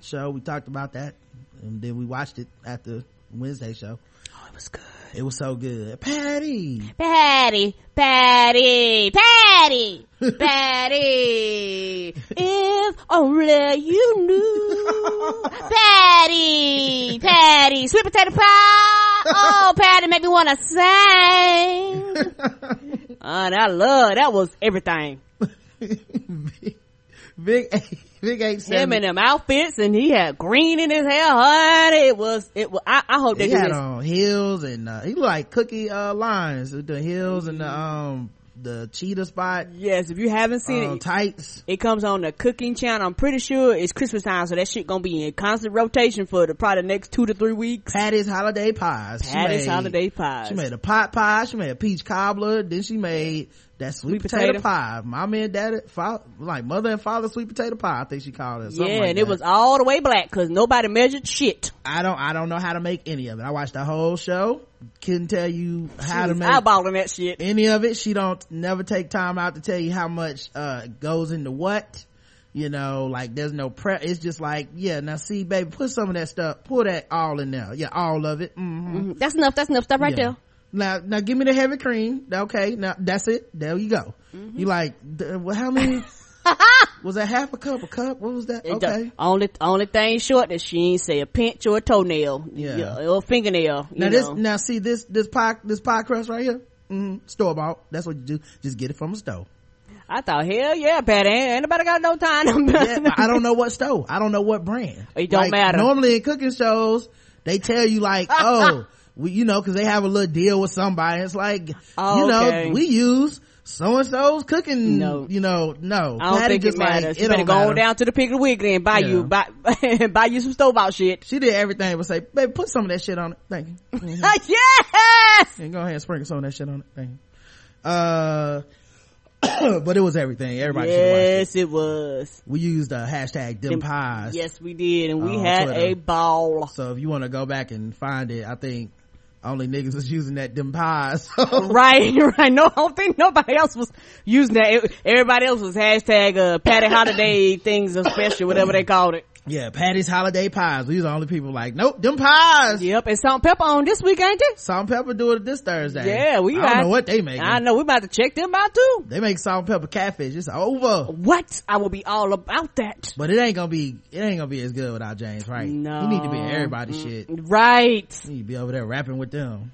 show. We talked about that. And then we watched it at the Wednesday show. Oh, it was good. It was so good. Patty! Patty, Patty, Patty, Patty. If only you knew. Patty, Patty, sweet potato pie. Oh, Patty, make me want to sing. Oh, and I love, that was everything. big, big, big H70. Him in them outfits and he had green in his hair, honey. It was, it was, I, I hope they he had this. on heels and uh, he looked like cookie uh Lyons with the heels and the um the cheetah spot Yes, if you haven't seen um, it, tights It comes on the cooking channel. I'm pretty sure it's Christmas time, so that shit gonna be in constant rotation for the probably the next two to three weeks. patty's holiday pies Patty's made- holiday pies. she made a pot pie she made a peach cobbler then she made that sweet, Sweet potato, potato. pie mama and daddy fa- like mother and father sweet potato pie i think she called it yeah, like and it was all the way black because nobody measured shit. i don't i don't know how to make any of it i watched the whole show couldn't tell you how She to was make eyeballing that shit. any of it she don't never take time out to tell you how much uh goes into what you know like there's no prep it's just like yeah now see baby put some of that stuff put that all in there yeah all of it hmm Mhm. That's enough. That's enough. Stop right yeah. Now now give me the heavy cream okay now that's it there you go Mm-hmm. you like well, how many was that half a cup a cup what was that. It okay Only only thing short that she ain't say a pinch or a toenail. Yeah. or a fingernail. Now this now see this this pie this pie crust right here mm, store bought that's what you do just get it from a store I thought, hell yeah, Patty. Ain't ain't nobody got no time. yeah, I don't know what stove. I don't know what brand. It don't Like, matter. Normally in cooking shows, they tell you like, oh, we, you know, cause they have a little deal with somebody. It's like, Oh, you know, okay. we use so and so's cooking. No. you know, no. I don't Patty think it like, matters. you it better go matter. on down to the Piggly Wiggly and buy Yeah. you buy buy you some stove out shit. She did everything but say, baby, put some of that shit on it. Thank you. Mhm. yes. and go ahead and sprinkle some of that shit on it. Thank you. Uh, but it was everything. Everybody have it. Yes, it was. We used uh, hashtag them pies. Yes, we did, and we On had Twitter. a ball. So if you want to go back and find it, I think only niggas was using that them pies. Right, right. No, I don't think nobody else was using that. Everybody else was hashtag uh, Patty Holiday things special, whatever they called it. Yeah, Patty's holiday pies. We was the only people like, nope, them pies. Yep, and salt and pepper on this week, ain't it? Salt and pepper do it this Thursday. Yeah, we I don't know what they make. I know we about to check them out too. They make salt and pepper catfish. It's over. What? I will be all about that. But it ain't gonna be, it ain't gonna be as good without James, right? No. You need to be in everybody's shit. Right, You need to be over there rapping with them.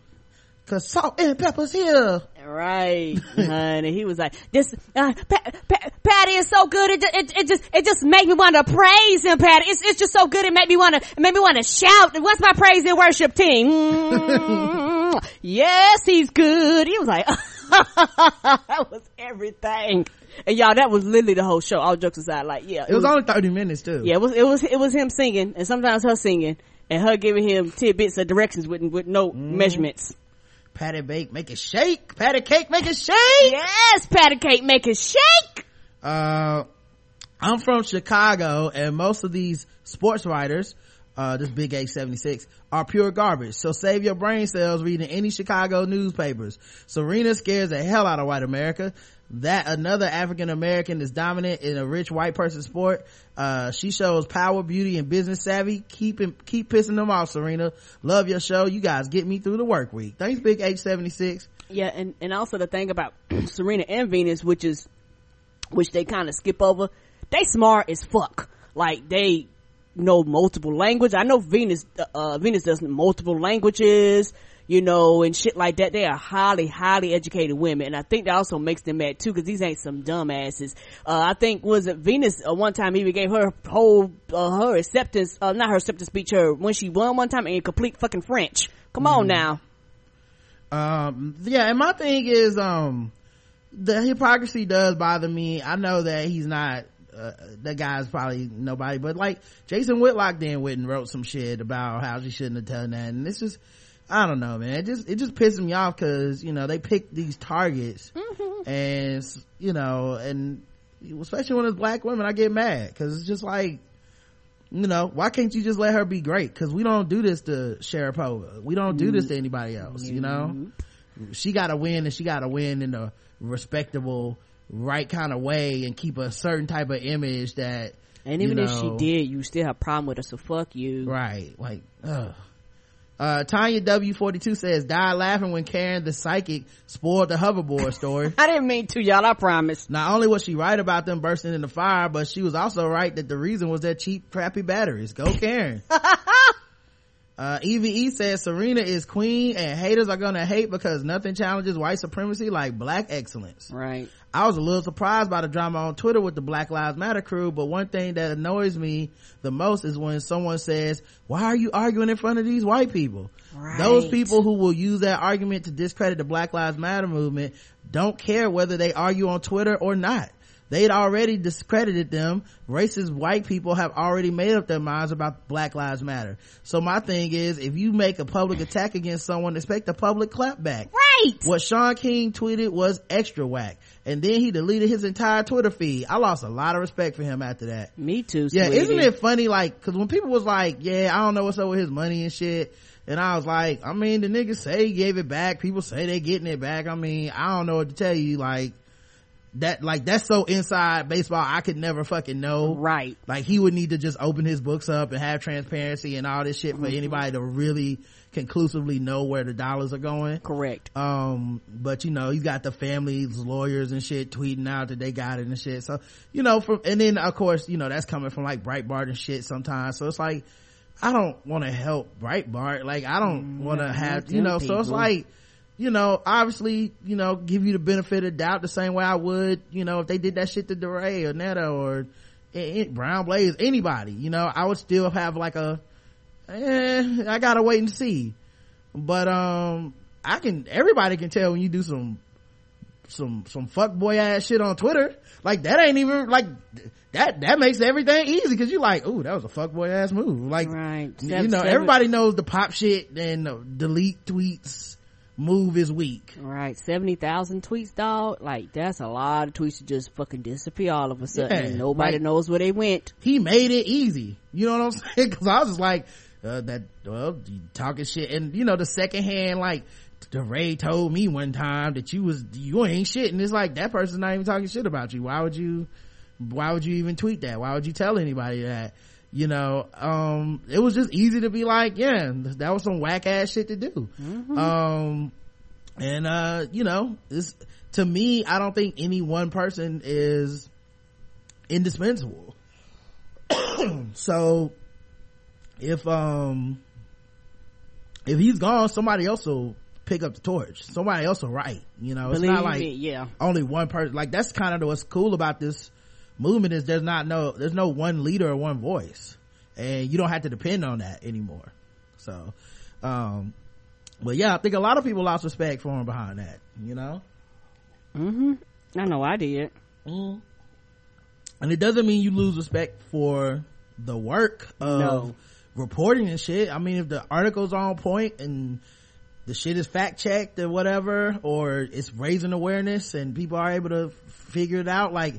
Cause salt and pepper's here. right, honey. He was like, "This uh, pa- pa- Patty is so good. It, it it just it just made me want to praise him, Patty. It's it's just so good. It made me want to it made me want to shout. What's my praise and worship team? Mm, yes, he's good. He was like, that was everything. And y'all, that was literally the whole show. All jokes aside, like, yeah, It was only 30 minutes too. Yeah, it was it was it was him singing, and sometimes her singing, and her giving him tidbits of directions with with no Mm-hmm. measurements. Patty bake, make it shake. Patty cake, make it shake. Yes, patty cake make it shake. uh i'm from chicago and most of these sports writers uh this big h76 are pure garbage so save your brain cells reading any chicago newspapers serena scares the hell out of white america that another african american is dominant in a rich white person sport uh she shows power beauty and business savvy keep him, keep pissing them off serena love your show you guys get me through the work week thanks big h76 Yeah, and and also the thing about Serena and Venus, which is which they kind of skip over. they smart as fuck. Like they know multiple language. I know Venus, uh, uh, Venus does multiple languages, you know, and shit like that. They are highly, highly educated women. And I think that also makes them mad too, cause these ain't some dumbasses. Uh, I think was it Venus, uh, one time even gave her whole, uh, her acceptance, uh, not her acceptance speech, her, when she won one time in complete fucking French. Come on now. um yeah and my thing is um the hypocrisy does bother me i know that he's not uh, that guy's probably nobody but like jason whitlock then went and wrote some shit about how she shouldn't have done that and this just i don't know man. It just it just pisses me off because you know they pick these targets. Mm-hmm. And you know and especially when it's black women i get mad because it's just like you know why can't you just let her be great? Because we don't do this to sharapova we don't do this to mm-hmm. anybody else you know? Mm-hmm. She gotta win and she gotta win in a respectable right kind of way and keep a certain type of image that And you even if she did, you still have a problem with her, so fuck you. right. Like ugh. Uh tanya w42 says die laughing when karen the psychic spoiled the hoverboard story. I didn't mean to, y'all, I promise. not only was she right about them bursting in the fire but she was also right that the reason was their cheap crappy batteries. Go karen Uh, EVE says Serena is queen and haters are gonna hate because nothing challenges white supremacy like black excellence. Right. I was a little surprised by the drama on Twitter with the Black Lives Matter crew, but one thing that annoys me the most is when someone says, why are you arguing in front of these white people? Right. Those people who will use that argument to discredit the Black Lives Matter movement don't care whether they argue on Twitter or not. They'd already discredited them. Racist white people have already made up their minds about Black Lives Matter. So my thing is, if you make a public attack against someone, expect a public clapback. Right. What Shaun King tweeted was extra whack. And then he deleted his entire Twitter feed. I lost a lot of respect for him after that. Me too, Yeah, sweetie. isn't it funny? Like, cause when people was like, yeah, I don't know what's up with his money and shit. And I was like, I mean, the niggas say he gave it back. People say they getting it back. I mean, I don't know what to tell you. Like, that, like, that's so inside baseball. I could never fucking know. Right. Like, he would need to just open his books up and have transparency and all this shit Mm-hmm. for anybody to really conclusively know where the dollars are going Correct. um but you know he's got the family's lawyers and shit tweeting out that they got it and shit so you know from and then of course you know that's coming from like breitbart and shit sometimes so it's like i don't want to help breitbart like i don't want to have you know so it's like you know obviously you know give you the benefit of doubt the same way i would you know if they did that shit to DeRay or Neto or brown blaze anybody you know i would still have like a eh, i gotta wait and see. But um i can everybody can tell when you do some some some fuck boy ass shit on twitter. Like that ain't even like that that makes everything easy because you like oh that was a fuck boy ass move. Like Right. you know everybody knows the pop shit and the delete tweets move is weak Right. 70,000 tweets, dog. Like, that's a lot of tweets to just fucking disappear all of a sudden. Yeah, and nobody like- knows where they went. he made it easy. You know what I'm saying? Cause I was just like, uh, that, well, you talking shit. And you know, the second hand, like, DeRay told me one time that you was, you ain't shit. And it's like, that person's not even talking shit about you. Why would you, why would you even tweet that? Why would you tell anybody that? You know, um, it was just easy to be like, yeah, that was some whack ass shit to do. Um, and, uh, you know, it's, to me, I don't think any one person is indispensable so if um if he's gone somebody else will pick up the torch somebody else will write you know it's Believe not like me, yeah. only one person like that's kind of what's cool about this movement is there's not no there's no one leader or one voice and you don't have to depend on that anymore so um but yeah i think a lot of people lost respect for him behind that you know Mm-hmm. I know I did. mm. and it doesn't mean you lose respect for the work of No. reporting and shit i mean if the article's on point and the shit is fact checked or whatever or it's raising awareness and people are able to figure it out like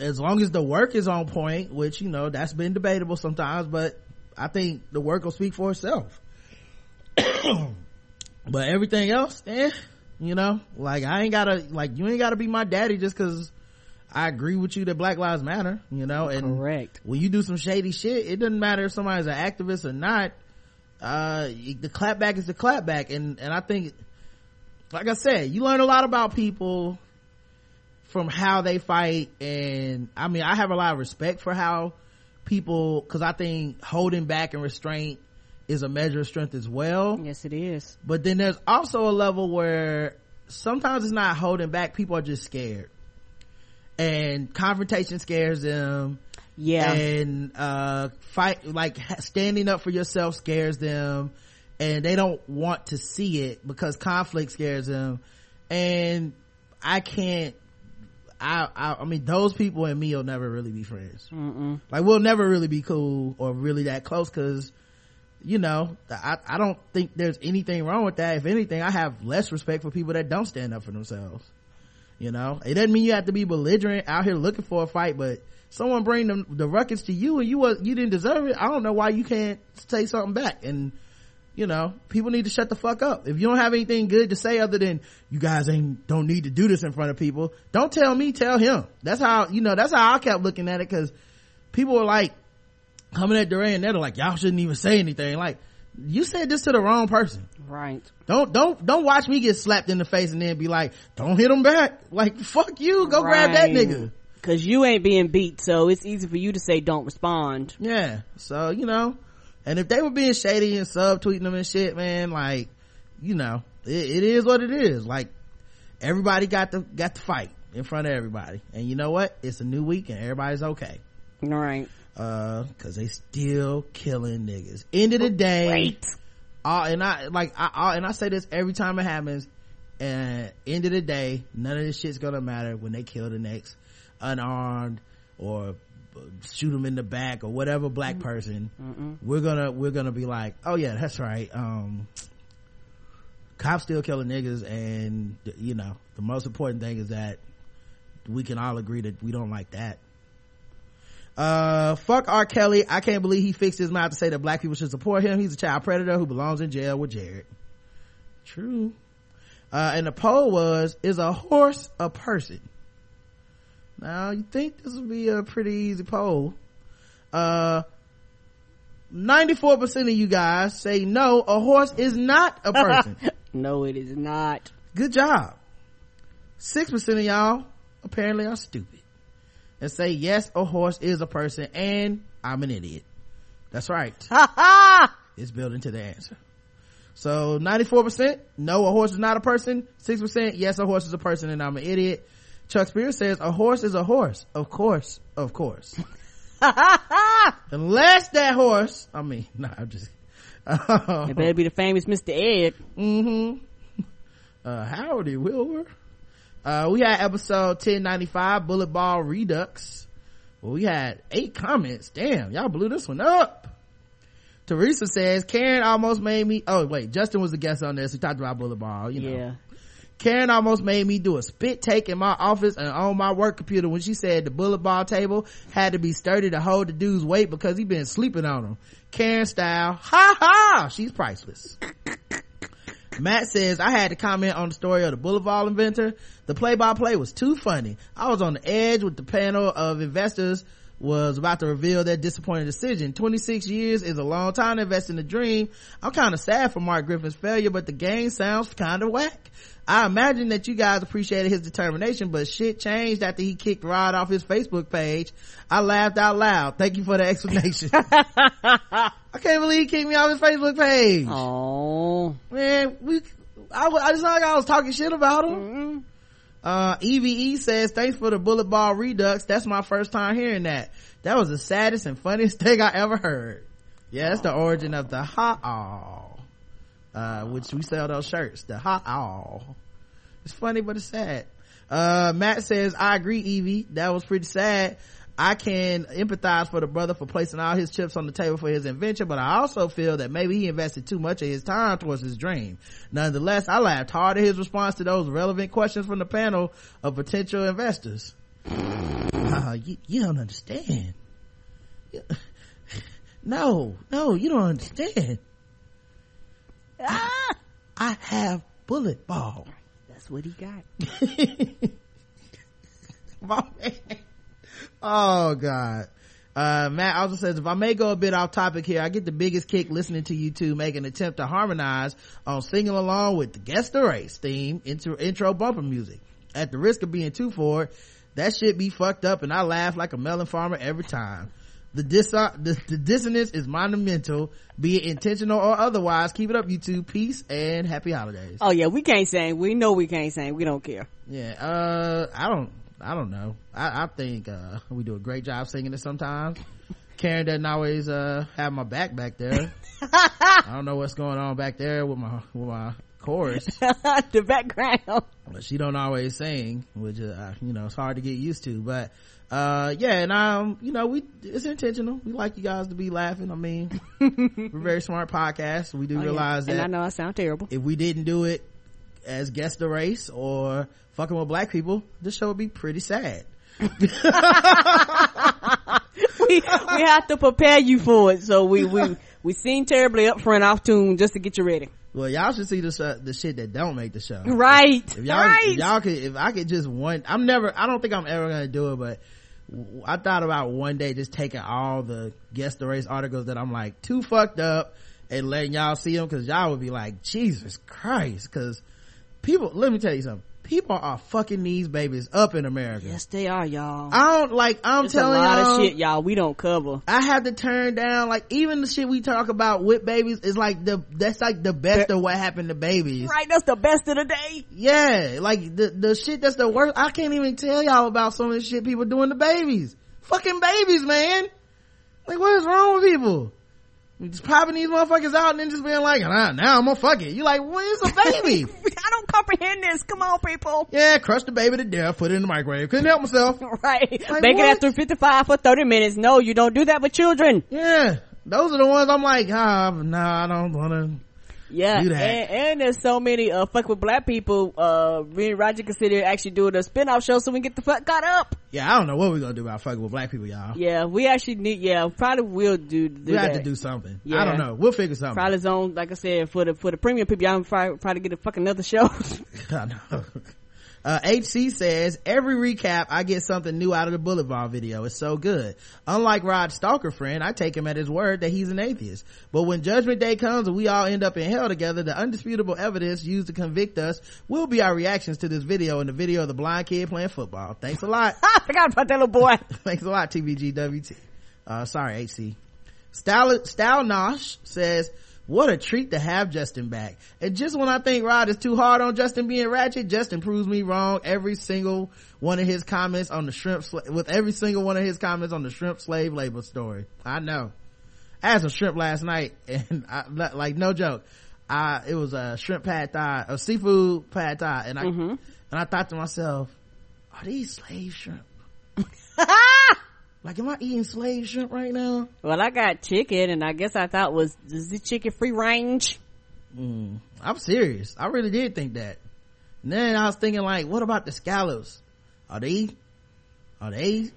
as long as the work is on point which you know that's been debatable sometimes but i think the work will speak for itself but everything else eh you know like i ain't gotta like you ain't gotta be my daddy just because i agree with you that black lives matter you know and Correct. when you do some shady shit it doesn't matter if somebody's an activist or not uh the clapback is the clapback and and i think like i said you learn a lot about people from how they fight and i mean i have a lot of respect for how people because i think holding back and restraint is a measure of strength as well. Yes, it is. but then there's also a level where sometimes it's not holding back people are just scared. And confrontation scares them. Yeah. and uh fight like standing up for yourself scares them. And they don't want to see it because conflict scares them. And i can't I, I i mean those people and me will never really be friends. Mm-mm. like we'll never really be cool or really that close because you know I, I don't think there's anything wrong with that. If anything i have less respect for people that don't stand up for themselves you know? It doesn't mean you have to be belligerent out here looking for a fight but someone bring them the ruckus to you and you was you didn't deserve it. I don't know why you can't say something back. And you know people need to shut the fuck up. If you don't have anything good to say other than you guys ain't don't need to do this in front of people don't tell me tell him. That's how you know that's how i kept looking at it because people were like coming at Duran and they're like y'all shouldn't even say anything. Like you said this to the wrong person. Right. don't don't don't watch me get slapped in the face and then be like don't hit him back. Like fuck you go grab that nigga. Cause you ain't being beat, so it's easy for you to say don't respond. Yeah. So, you know, and if they were being shady and subtweeting them and shit, man, like, you know, it, it is what it is. Like, everybody got to, got to fight in front of everybody. And you know what? It's a new week and everybody's okay. All right. Uh, cause they still killing niggas. End of the day. Great. all and I like I, I and I say this every time it happens. And end of the day, none of this shit's gonna matter when they kill the next unarmed or shoot them in the back or whatever black person. We're gonna we're gonna be like, oh yeah, that's right. Um, cops still killing niggas, and you know the most important thing is that we can all agree that we don't like that. Uh, fuck R. Kelly. I can't believe he fixed his mouth to say that black people should support him. He's a child predator who belongs in jail with Jared. True. Uh, and the poll was, is a horse a person? Now, you think this would be a pretty easy poll. Uh, 94% of you guys say no, a horse is not a person. No, it is not. Good job. 6% of y'all apparently are stupid and say yes, a horse is a person and I'm an idiot. That's right. Ha ha! It's built into the answer. So 94%, no, a horse is not a person. 6%, yes, a horse is a person and I'm an idiot. Chuck Spears says a horse is a horse. Of course, of course. Unless that horse, I mean, nah, I'm just, It better be the famous Mr. Ed. mm-hmm. Uh, howdy, Wilbur. Uh, we had episode 1095, Bullet Ball Redux. Well, we had eight comments. Damn, y'all blew this one up. Teresa says, Karen almost made me, oh wait, Justin was the guest on this. We talked about Bullet Ball, you know. Yeah. Karen almost made me do a spit take in my office and on my work computer when she said the bullet ball table had to be sturdy to hold the dude's weight because he been sleeping on him. Karen style, ha ha, she's priceless. Matt says, I had to comment on the story of the bullet ball inventor. The play by play was too funny. I was on the edge with the panel of investors was about to reveal their disappointing decision. 26 years is a long time to invest in a dream. I'm kind of sad for Mark Griffin's failure, but the game sounds kind of whack. I imagine that you guys appreciated his determination, but shit changed after he kicked Rod off his Facebook page. I laughed out loud. Thank you for the explanation. I can't believe he kicked me off his Facebook page. Oh. Man, we, I, I just like I was talking shit about him. Uh, EVE says, thanks for the bullet ball redux. That's my first time hearing that. That was the saddest and funniest thing I ever heard. Yeah, that's the origin of the ha uh, which we sell those shirts. The ha aw. It's funny, but it's sad. Uh, Matt says, I agree, Evie. That was pretty sad. I can empathize for the brother for placing all his chips on the table for his invention, but I also feel that maybe he invested too much of his time towards his dream. Nonetheless, I laughed hard at his response to those relevant questions from the panel of potential investors. Uh, you, you don't understand. No, no, you don't understand. Ah! I have bullet ball. That's what he got. My man. Oh God. Uh, Matt also says, if I may go a bit off topic here, I get the biggest kick listening to you two make an attempt to harmonize on singing along with the Guess the Race theme intro, intro bumper music. at the risk of being too forward that shit be fucked up and i laugh like a melon farmer every time the, dis- the, the dissonance is monumental be it intentional or otherwise keep it up you two peace and happy holidays Oh yeah, we can't sing. We know we can't sing. We don't care. yeah uh i don't i don't know i, I think uh we do a great job singing it sometimes karen doesn't always uh have my back back there i don't know what's going on back there with my with my chorus the background. but she don't always sing which uh, you know it's hard to get used to but uh yeah and um you know we it's intentional we like you guys to be laughing i mean we're a very smart podcast we do Oh, yeah. realize that I know I sound terrible. if we didn't do it as guest the race or fucking with black people this show would be pretty sad we we have to prepare you for it. So we we we sing terribly up front off tune just to get you ready. well y'all should see the sh- the shit that don't make the show Right. if y'all right. if y'all could if i could just one i'm never i don't think i'm ever gonna do it but i thought about one day just taking all the guest the race articles that i'm like too fucked up and letting y'all see them because y'all would be like jesus christ because people let me tell you something people are fucking these babies up in america yes, they are, y'all. i don't like i'm It's a telling lot y'all of shit, y'all. We don't cover. I have to turn down like even the shit we talk about with babies is like the that's like the best of what happened to babies. Right. That's the best of the day. Yeah, like the the shit that's the worst. I can't even tell y'all about some of the shit people doing to babies. Fucking babies, man. Like what is wrong with people? Just popping these motherfuckers out and then just being like, nah, now I'm gonna fuck it. You like, where's a baby? I don't comprehend this. Come on, people. yeah, crush the baby to death, put it in the microwave. Couldn't help myself. Right. Like what? it after 55 for 30 minutes. No, you don't do that with children. Yeah, those are the ones I'm like, ah, nah, I don't wanna. Yeah, and, and there's so many uh fuck with black people. Uh, me and Roger consider actually doing a spin-off show so we can get the fuck caught up. Yeah, I don't know what we're gonna do about fucking with black people, y'all. Yeah, we actually need. Yeah, probably will do. do we have to do something. Yeah. I don't know. We'll figure something. Probably zone, like I said, for the for the premium people, y'all probably, probably get a fucking another show. I know. Uh, HC says, every recap, I get something new out of the Bullet Boulevard video. It's so good. Unlike Rod's stalker friend, I take him at his word that he's an atheist. But when judgment day comes and we all end up in hell together, the undisputable evidence used to convict us will be our reactions to this video and the video of the blind kid playing football. Thanks a lot. I forgot about that little boy. Thanks a lot, TBGWT. Uh, sorry, HC. Style, Style Nosh says, what a treat to have Justin back. And just when I think Rod is too hard on Justin being ratchet, Justin proves me wrong every single one of his comments on the shrimp, sla- with every single one of his comments on the shrimp slave labor story. I know. I had some shrimp last night and I, like, no joke. I, it was a shrimp pad thai, a seafood pad thai, and I, mm-hmm. and I thought to myself, are these slave shrimp? Like, am I eating slave shrimp right now? well, I got chicken, and I guess I thought was is the chicken free range? Mm, I'm serious. I really did think that. And then I was thinking like, what about the scallops? Are they, are they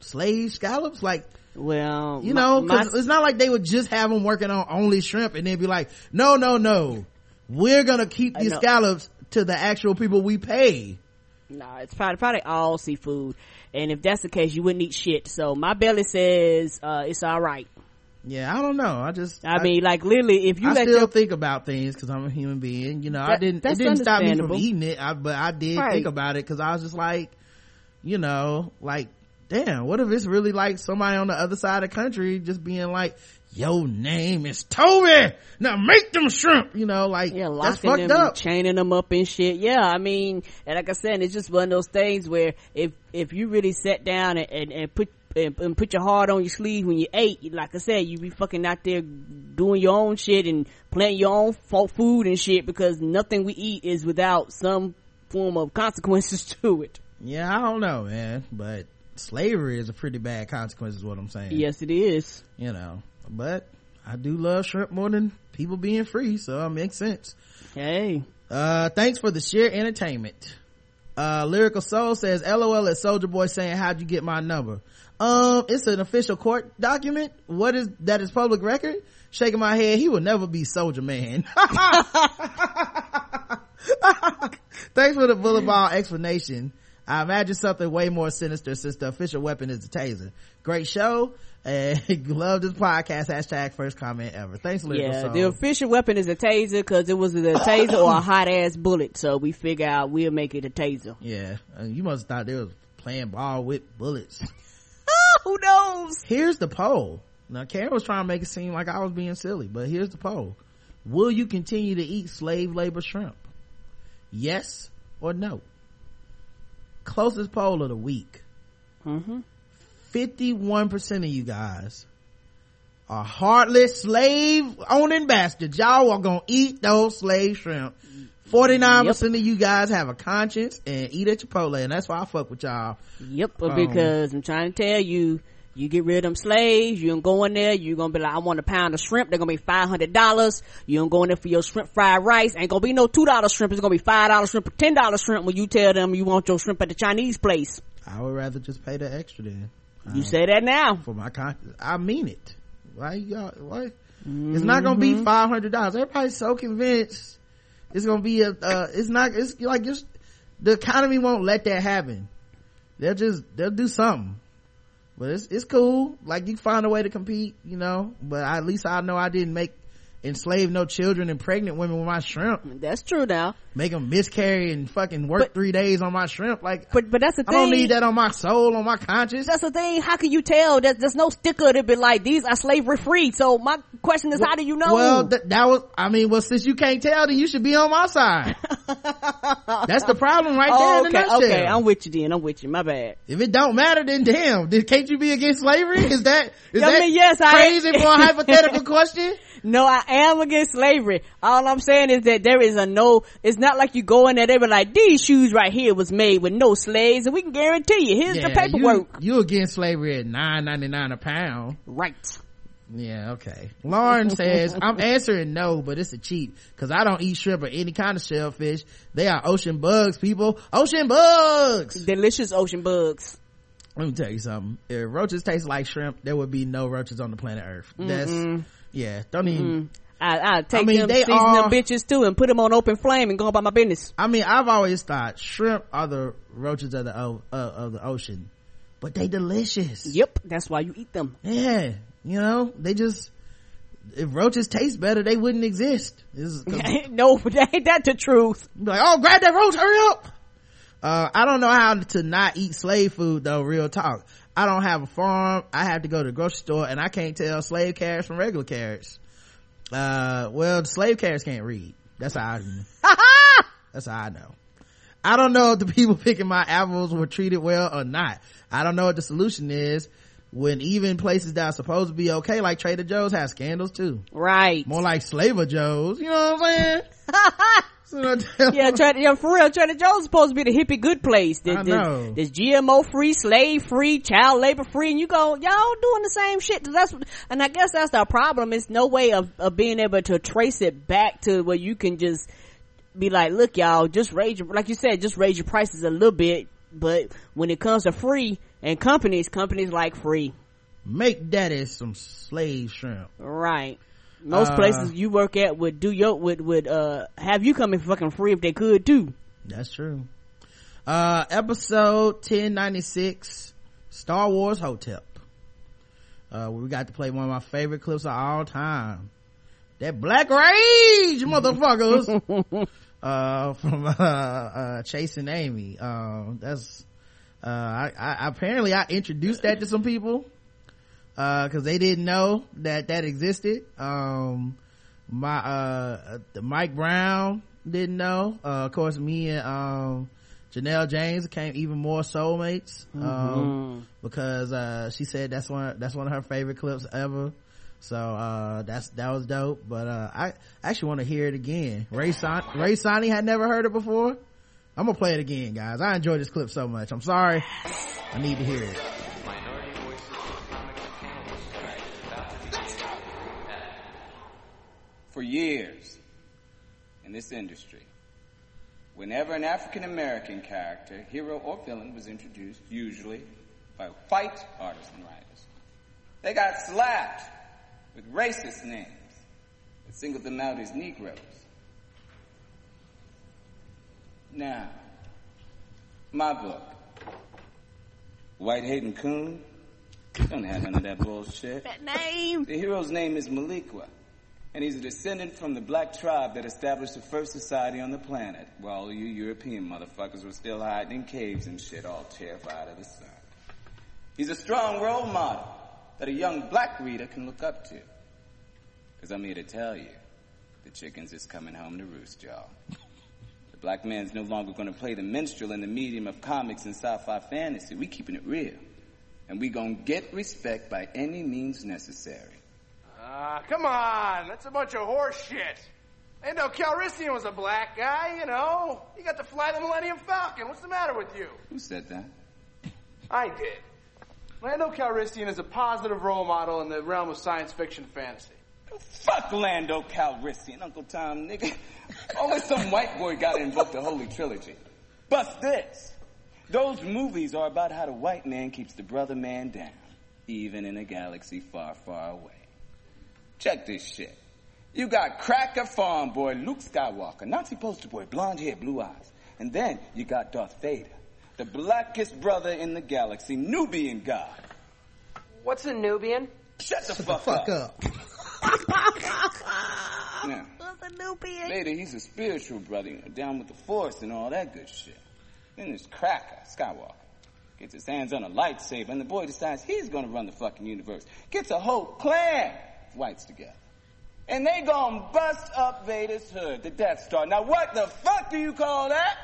slave scallops? Like, Well, you know, my- cause it's not like they would just have them working on only shrimp and then be like, no, no, no. We're gonna keep these scallops to the actual people we pay. No, it's probably probably all seafood. And if that's the case, you wouldn't eat shit. So my belly says uh it's all right. Yeah, I don't know. I just, I, mean, like literally, if you I let still think about things because I'm a human being. You know, I didn't. It didn't stop me from eating it, I, but I did Right. think about it because I was just like, you know, like, damn, what if it's really like somebody on the other side of the country just being like, "Your name is Toby. Now make them shrimp." You know, like yeah, that's fucked them, up. chaining them up and shit. Yeah, I mean, and like I said, it's just one of those things where if if you really sat down and and, and put and, and put your heart on your sleeve when you ate, like I said, you be fucking out there doing your own shit and planting your own fo- food and shit because nothing we eat is without some form of consequences to it. Yeah, I don't know, man, but slavery is a pretty bad consequence, is what I'm saying. Yes, it is. you know, but I do love shrimp more than people being free, so it makes sense. Hey, Uh, thanks for the sheer entertainment. Uh, Lyrical Soul says, LOL at Soldier Boy saying, how'd you get my number? Um, it's an official court document. What is, that is public record? Shaking my head, he will never be Soldier Man. Thanks for the bullet ball explanation. I imagine something way more sinister since the official weapon is the taser. Great show. And love this podcast. Hashtag first comment ever. Thanks, Lyrical Yeah, Soul. the official weapon is a taser because it was a taser or a hot ass bullet. So we figure out we'll make it a taser. yeah. Uh, you must have thought they was playing ball with bullets. Who knows? Here's the poll. Now, Karen was trying to make it seem like I was being silly, but here's the poll. Will you continue to eat slave labor shrimp? Yes or no? Closest poll of the week. Mm-hmm. 51% of you guys are heartless slave owning bastards. Y'all are gonna eat those slave shrimp. 49% of you guys have a conscience and eat at Chipotle, and that's why I fuck with y'all. Yep, Um, because I'm trying to tell you, you get rid of them slaves, you don't go in there, you're gonna be like, I want a pound of shrimp, they're gonna be $500. You don't go in there for your shrimp fried rice, ain't gonna be no $2 shrimp, it's gonna be $5 shrimp or $10 shrimp when you tell them you want your shrimp at the Chinese place. I would rather just pay the extra then. You say that now. for my conscience. I mean it. Why y'all, what? It's not gonna be five hundred dollars. Everybody's so convinced it's gonna be a, uh, it's not, it's like just, the economy won't let that happen. They'll just, they'll do something. But it's, it's cool. Like you find a way to compete, you know, but at least I know I didn't make, enslave no children and pregnant women with my shrimp. That's true now. Make them miscarry and fucking work But- three days on my shrimp. Like, But, but that's the I thing. don't need that on my soul, on my conscience. That's the thing. How can you tell? There's, there's no sticker to be like, these are slavery free. So my question is, how do you know? Well, th- that was, I mean, well, since you can't tell, then you should be on my side. That's the problem right there oh, in okay, okay. I'm with you then. I'm with you. My bad. if it don't matter, then damn, then can't you be against slavery? Is that, is I that mean, yes, I- crazy for a hypothetical question? No, I am against slavery. All I'm saying is that there is a no, it's not like you go in there, they be like, these shoes right here was made with no slaves and we can guarantee you, here's the paperwork. You, you against slavery at nine ninety nine a pound. Right. Yeah, okay. Lauren says, I'm answering no, but it's a cheat because I don't eat shrimp or any kind of shellfish. They are ocean bugs, people. Ocean bugs! Delicious ocean bugs. Let me tell you something. If roaches taste like shrimp, there would be no roaches on the planet Earth. That's, yeah, don't even, I, I take I mean, them, they season are- them bitches too and put them on open flame and go about my business. I mean, I've always thought shrimp are the roaches of the, uh, of the ocean, but they delicious. Yep. That's why you eat them. Yeah, you know, they just, if roaches taste better, they wouldn't exist. This is- 'cause no, ain't that the truth? Like, oh, grab that roach, hurry up. Uh, I don't know how to not eat slave food though, real talk. I don't have a farm. I have to go to the grocery store and I can't tell slave carrots from regular carrots. Uh, well, the slave carrots can't read. That's how I, that's how I know. I don't know if the people picking my apples were treated well or not. I don't know what the solution is when even places that are supposed to be okay, like Trader Joe's have scandals too. Right. More like Slaver Joe's, you know what I'm saying? Yeah, Trader, yeah, for real, Trader Joe's supposed to be the hippie good place. There's, I know. There's GMO free, slave free, child labor free, and you go, y'all doing the same shit. That's, and I guess that's the problem. It's no way of, of being able to trace it back to where you can just be like, look, y'all, just raise your, like you said, just raise your prices a little bit. But when it comes to free and companies, companies like free. make daddy some slave shrimp. Right. Most Uh, places you work at would do your, would, would, uh, have you coming fucking free if they could too. That's true. Uh, episode 1096, Star Wars Hotep. Uh, we got to play one of my favorite clips of all time. That Black Rage, motherfuckers! uh, from, uh, uh, Chasing Amy. Um, that's, uh, I, I, apparently I introduced that to some people. Uh, cause they didn't know that that existed. Um, my, uh, the Mike Brown didn't know. Uh, of course me and, um, Janelle James became even more soulmates. Um, because, uh, she said that's one, that's one of her favorite clips ever. So, uh, that's, that was dope. But, uh, I actually want to hear it again. Ray Son, Ray Sonny had never heard it before. I'm gonna play it again, guys. I enjoyed this clip so much. I'm sorry. I need to hear it. For years in this industry, whenever an African American character, hero or villain, was introduced, usually by white artists and writers, they got slapped with racist names that singled them out as Negroes. Now, my book, White-Hating Coon? Don't have none of that bullshit. That name. The hero's name is Maliqua, and he's a descendant from the black tribe that established the first society on the planet, while you European motherfuckers were still hiding in caves and shit, all terrified of the sun. He's a strong role model that a young black reader can look up to. Because I'm here to tell you, the chickens is coming home to roost, y'all. The black man's no longer going to play the minstrel in the medium of comics and sci-fi fantasy. We keeping it real. And we gonna get respect by any means necessary. Ah, come on. That's a bunch of horse shit. Lando Calrissian was a black guy, you know. He got to fly the Millennium Falcon. What's the matter with you? Who said that? I did. Lando Calrissian is a positive role model in the realm of science fiction fantasy. Fuck Lando Calrissian, Uncle Tom, nigga. Only some white boy got to invoke the Holy Trilogy. Bust this. Those movies are about how the white man keeps the brother man down, even in a galaxy far, far away. Check this shit. You got cracker farm boy Luke Skywalker, Nazi poster boy, blonde hair, blue eyes. And then you got Darth Vader, the blackest brother in the galaxy, Nubian god. What's a Nubian? Shut the fuck, Fuck up. up. Now, Vader, he's a spiritual brother, you know, down with the force and all that good shit. Then there's Cracker, Skywalker. Gets his hands on a lightsaber, and the boy decides he's gonna run the fucking universe. Gets a whole clan of whites together. And they gonna bust up Vader's hood, the Death Star. Now what the fuck do you call that?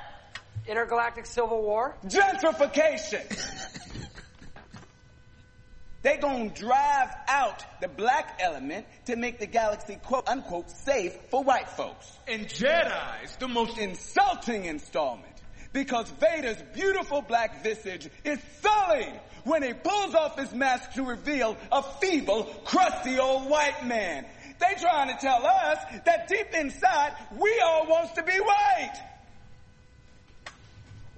Intergalactic Civil War? Gentrification! they gonna drive out the black element to make the galaxy quote unquote safe for white folks. And Jedi's the most insulting installment because Vader's beautiful black visage is sullied when he pulls off his mask to reveal a feeble, crusty old white man. They trying to tell us that deep inside we all wants to be white.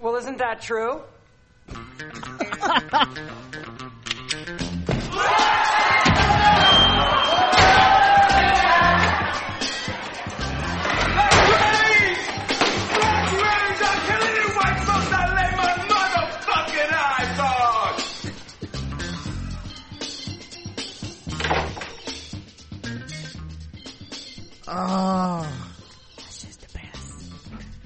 Well, isn't that true? Oh. That's just the best.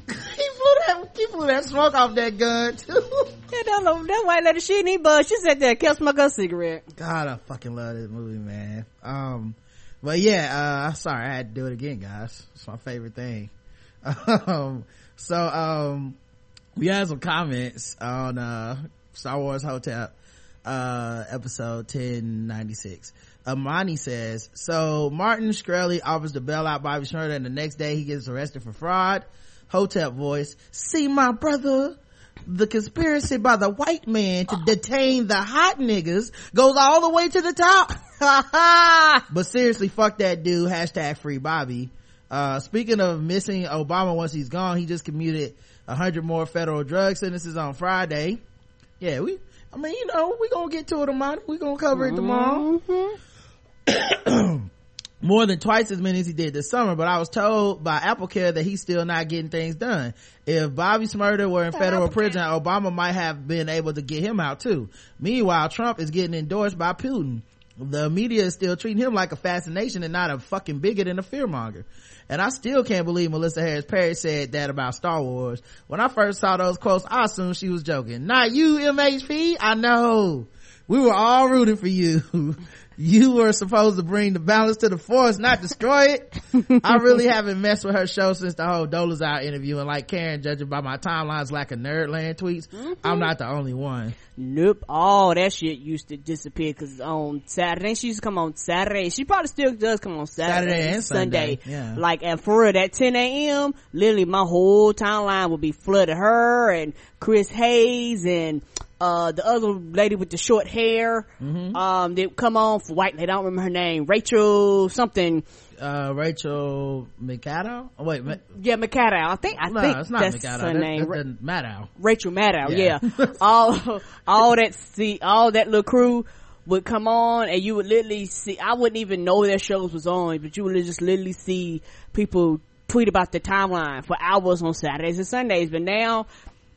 he blew that, he blew that smoke off that gun too. Yeah, that, little- that white lady, she need buzz. She sat there, kept smoking a cigarette. God, I fucking love this movie, man. Um, but yeah, uh, sorry, I had to do it again, guys. It's my favorite thing. Um, so, um, we had some comments on, uh, Star Wars Hotel, uh, episode 1096. Amani says, so Martin Shkreli offers to bail out Bobby Shmurda and the next day he gets arrested for fraud. Hotep voice, see my brother, the conspiracy by the white man to detain the hot niggas goes all the way to the top. but seriously, fuck that dude. Hashtag free Bobby. Uh, speaking of missing Obama once he's gone, he just commuted a hundred more federal drug sentences on Friday. Yeah, we, I mean, you know, we gonna get to it tomorrow. We gonna cover it tomorrow. More than twice as many as he did this summer, but I was told by Apple Care that he's still not getting things done. If Bobby Shmurda were in federal prison, Obama might have been able to get him out too. Meanwhile, Trump is getting endorsed by Putin. The media is still treating him like a fascination and not a fucking bigot and a fearmonger. And I still can't believe Melissa Harris Perry said that about Star Wars. When I first saw those quotes, I assumed she was joking. Not you, MHP. I know. We were all rooting for you. you were supposed to bring the balance to the force, not destroy it. I really haven't messed with her show since the whole Dolezal interview. And like Karen, judging by my timelines like a Nerdland tweets, I'm mm-hmm. not the only one. Nope. All that shit used to disappear because on Saturday, she used to come on Saturday. She probably still does come on Saturday, Saturday and Sunday, yeah. Like, and for real, at 10 a.m., literally my whole timeline would be flooded. Her and Chris Hayes and, uh, the other lady with the short hair, Mm-hmm. um, they come on for white, they don't remember her name, Rachel something. Uh, Rachel McAdoo? Oh, wait, Ma- Yeah, McAdoo. I think, I no, think it's not that's McAdoo. her That- name. That's, that's Maddow. Rachel Maddow, Yeah. yeah. all, all that, see, all that little crew would come on and you would literally see, I wouldn't even know their shows was on, but you would just literally see people tweet about the timeline for hours on Saturdays and Sundays. But now,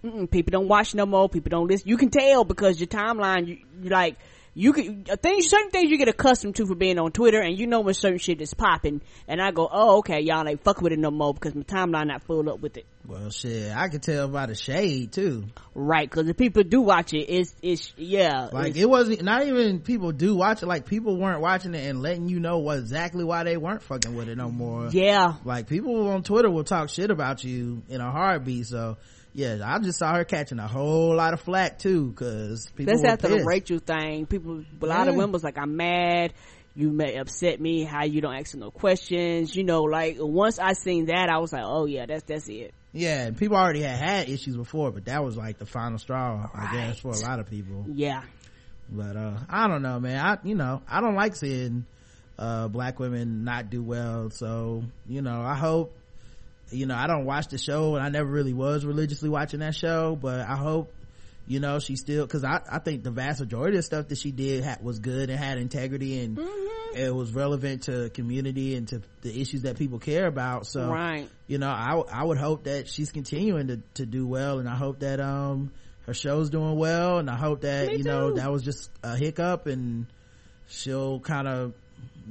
people don't watch no more. People don't listen. You can tell because your timeline, you, you like, you can, uh, things, certain things you get accustomed to for being on Twitter and you know when certain shit is popping. And I go, oh, okay, y'all ain't fuck with it no more because my timeline not full up with it. Well, shit, I can tell by the shade too. Right, because if people do watch it, it's, it's, yeah. Like it's- it wasn't, not even people do watch it, like people weren't watching it and letting you know what exactly why they weren't fucking with it no more. yeah. Like people on Twitter will talk shit about you in a heartbeat, so yeah, I just saw her catching a whole lot of flack too, cause people That's after the. Rachel thing. People, a lot of women was like, I'm mad. You may upset me. How you don't ask no questions. You know, like once I seen that, I was like, oh yeah, that's, that's it. Yeah, and people already had had issues before, but that was like the final straw, I guess, for a lot of people. Yeah. But uh I don't know, man. I you know, I don't like seeing uh black women not do well. So, you know, I hope you know, I don't watch the show and I never really was religiously watching that show, but I hope you know, she still cuz I I think the vast majority of stuff that she did had, was good and had integrity and it was relevant to community and to the issues that people care about. So, Right. you know, I I would hope that she's continuing to to do well and I hope that um her show's doing well and I hope that Me you know that was just a hiccup and she'll kind of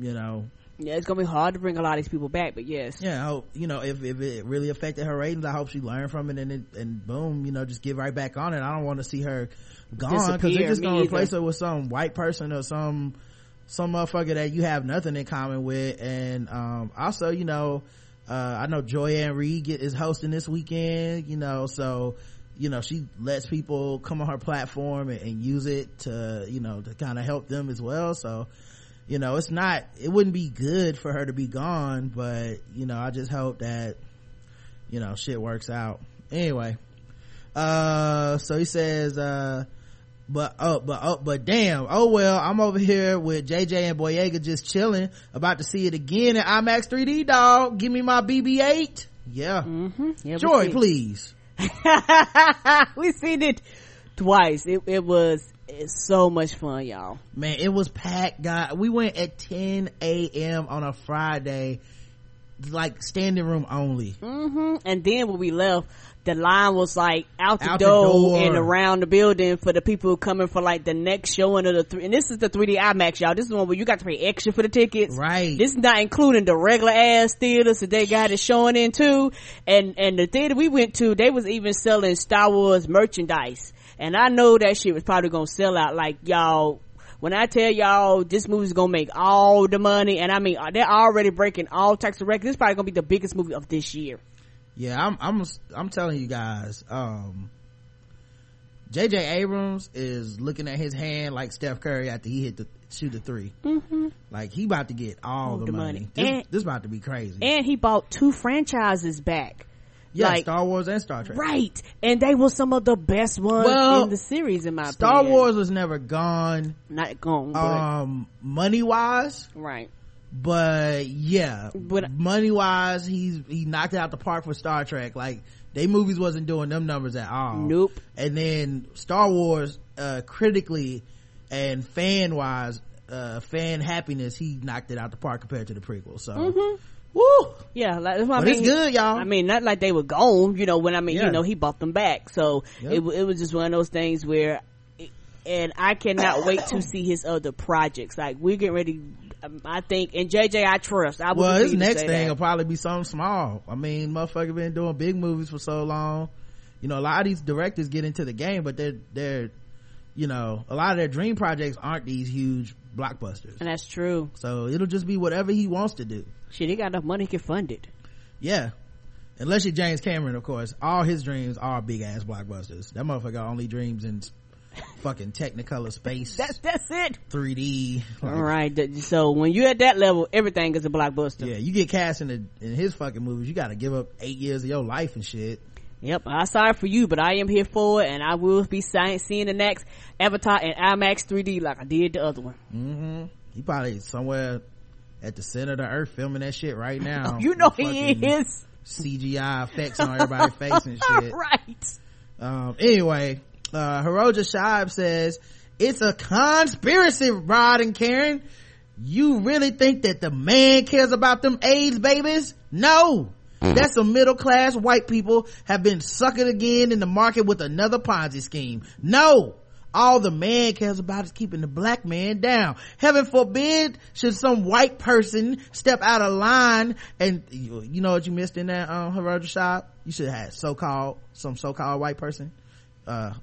you know Yeah, it's gonna be hard to bring a lot of these people back, but yes. yeah I hope you know if if it really affected her ratings I hope she learned from it and it, and boom you know just get right back on it. I don't want to see her gone because they're just gonna replace her with some white person or some some motherfucker that you have nothing in common with. And um also you know uh i know joy-ann reid is hosting this weekend you know so you know she lets people come on her platform and, and use it to you know to kind of help them as well. So you know it's not it wouldn't be good for her to be gone but you know i just hope that you know shit works out. Anyway uh so he says uh but oh but oh but damn oh well i'm over here with jj and boyega just chilling about to see it again in imax 3d dog give me my bb8 yeah. Mm-hmm. yeah joy please. We seen it twice. It, it was it's so much fun, y'all. man it was packed guy we went at 10 a.m on a friday like standing room only hmm And then when we left, the line was like out the, Out the door, door. and around the building for the people coming for like the next showing of the three. And this is the 3D IMAX, y'all. This is the one where you got to pay extra for the tickets. right This is not including the regular ass theaters that they got it showing in too. And, and the theater we went to, they was even selling Star Wars merchandise. And I know that shit was probably gonna sell out like y'all. When I tell y'all this movie's gonna make all the money, and I mean, they're already breaking all types of records. This is probably gonna be the biggest movie of this year. yeah i'm i'm i'm telling you guys um jj abrams is looking at his hand like steph curry after he hit the shoot the 3 mm-hmm. like he about to get all, the, the money, money. This, And- this about to be crazy And he bought two franchises back. Yeah like- star wars and star trek Right. And they were some of the best ones Well, in the series in my opinion. star opinion. wars was never gone Not gone, um money wise right. but yeah But- money wise he's he knocked it out the park for star trek like they movies wasn't doing them numbers at all Nope. and then star wars uh critically and fan wise uh fan happiness he knocked it out the park compared to the prequel so woo Yeah, like, that's what but I mean. it's good y'all I mean, not like they were gone, you know, when I mean, Yeah. you know, he bought them back. So Yep. it, it was just one of those things where, and I cannot wait to see his other projects. Like, we're getting ready, um, I think, and JJ, I trust. I well his next thing that. will probably be something small i mean motherfucker been doing big movies for so long you know a lot of these directors get into the game but they're they're you know a lot of their dream projects aren't these huge blockbusters And that's true. so it'll just be whatever he wants to do Shit, he got enough money, he can fund it. yeah unless you're james cameron of course all his dreams are big ass blockbusters that motherfucker only dreams in fucking technicolor space That's, that's it. 3d like, All right. So when you're at that level, everything is a blockbuster. yeah you get cast in, the, in his fucking movies you gotta give up eight years of your life and shit Yep, I'm sorry for you, but I am here for it, and I will be seeing the next Avatar in IMAX 3D like I did the other one. Mm-hmm. He probably somewhere at the center of the earth filming that shit right now. you know he is. CGI effects on everybody's face and shit. right. Um, anyway, uh, Hiroja Shibe says, it's a conspiracy, Rod and Karen. You really think that the man cares about them AIDS babies? No. That's some middle class white people have been suckered again in the market with another Ponzi scheme. No! All the man cares about is keeping the black man down. Heaven forbid should some white person step out of line and you, you know what you missed in that um Herod shop? You should have so-called some so-called white person. Uh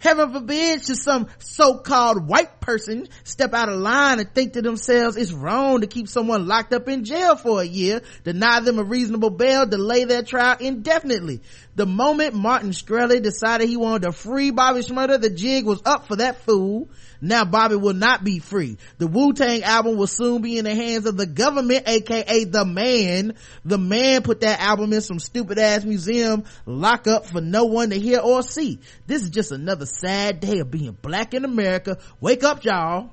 Heaven forbid should some so-called white person step out of line and think to themselves it's wrong to keep someone locked up in jail for a year, deny them a reasonable bail, delay their trial indefinitely. The moment Martin Shkreli decided he wanted to free Bobby Shmurda, the jig was up for that fool. Now Bobby will not be free. The Wu-Tang album will soon be in the hands of the government, aka the man. The man put that album in some stupid ass museum lock up for no one to hear or see. This is just another sad day of being black in America. Wake up y'all.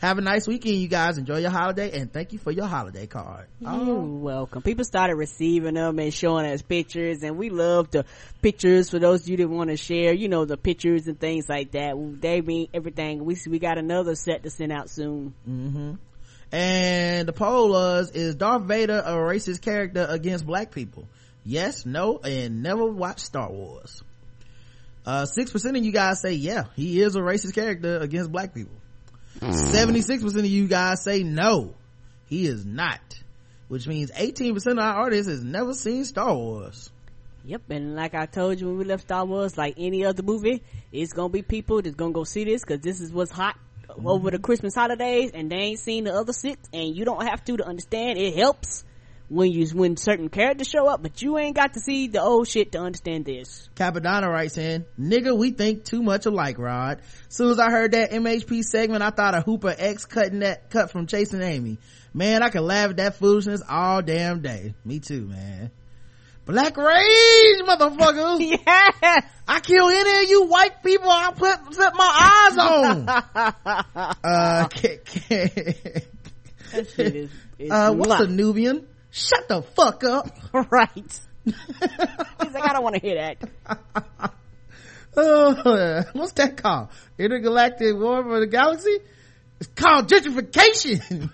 Have a nice weekend, you guys. Enjoy your holiday and thank you for your holiday card. You're welcome. People started receiving them and showing us pictures and we love the pictures for those of you that want to share, you know, the pictures and things like that. They mean everything. We, we got another set to send out soon. Mm-hmm. And the poll was, is Darth Vader a racist character against black people? Yes, no, and never watched Star Wars. Uh, 6% of you guys say, yeah, he is a racist character against black people. Hmm. 76% of you guys say no, he is not. Which means 18% of our audience has never seen Star Wars. Yep, and like I told you when we left Star Wars, like any other movie, it's gonna be people that's gonna go see this because this is what's hot over the mm-hmm. Christmas holidays, and they ain't seen the other six, and you don't have to to understand. It helps when you when certain characters show up, but you ain't got to see the old shit to understand this. Capadonna writes in, nigga, we think too much alike, Rod. Soon as I heard that MHP segment, I thought of Hooper X cutting that cut from Chasing Amy. Man, I could laugh at that foolishness all damn day. Me too, man. Black rage, motherfuckers. yes. I kill any of you white people I put, set my eyes on. uh, can, can, That shit is, is uh, what's a Nubian? Shut the fuck up. right. He's like, I don't want to hear that. Uh, what's that called? Intergalactic War for the Galaxy? It's called gentrification.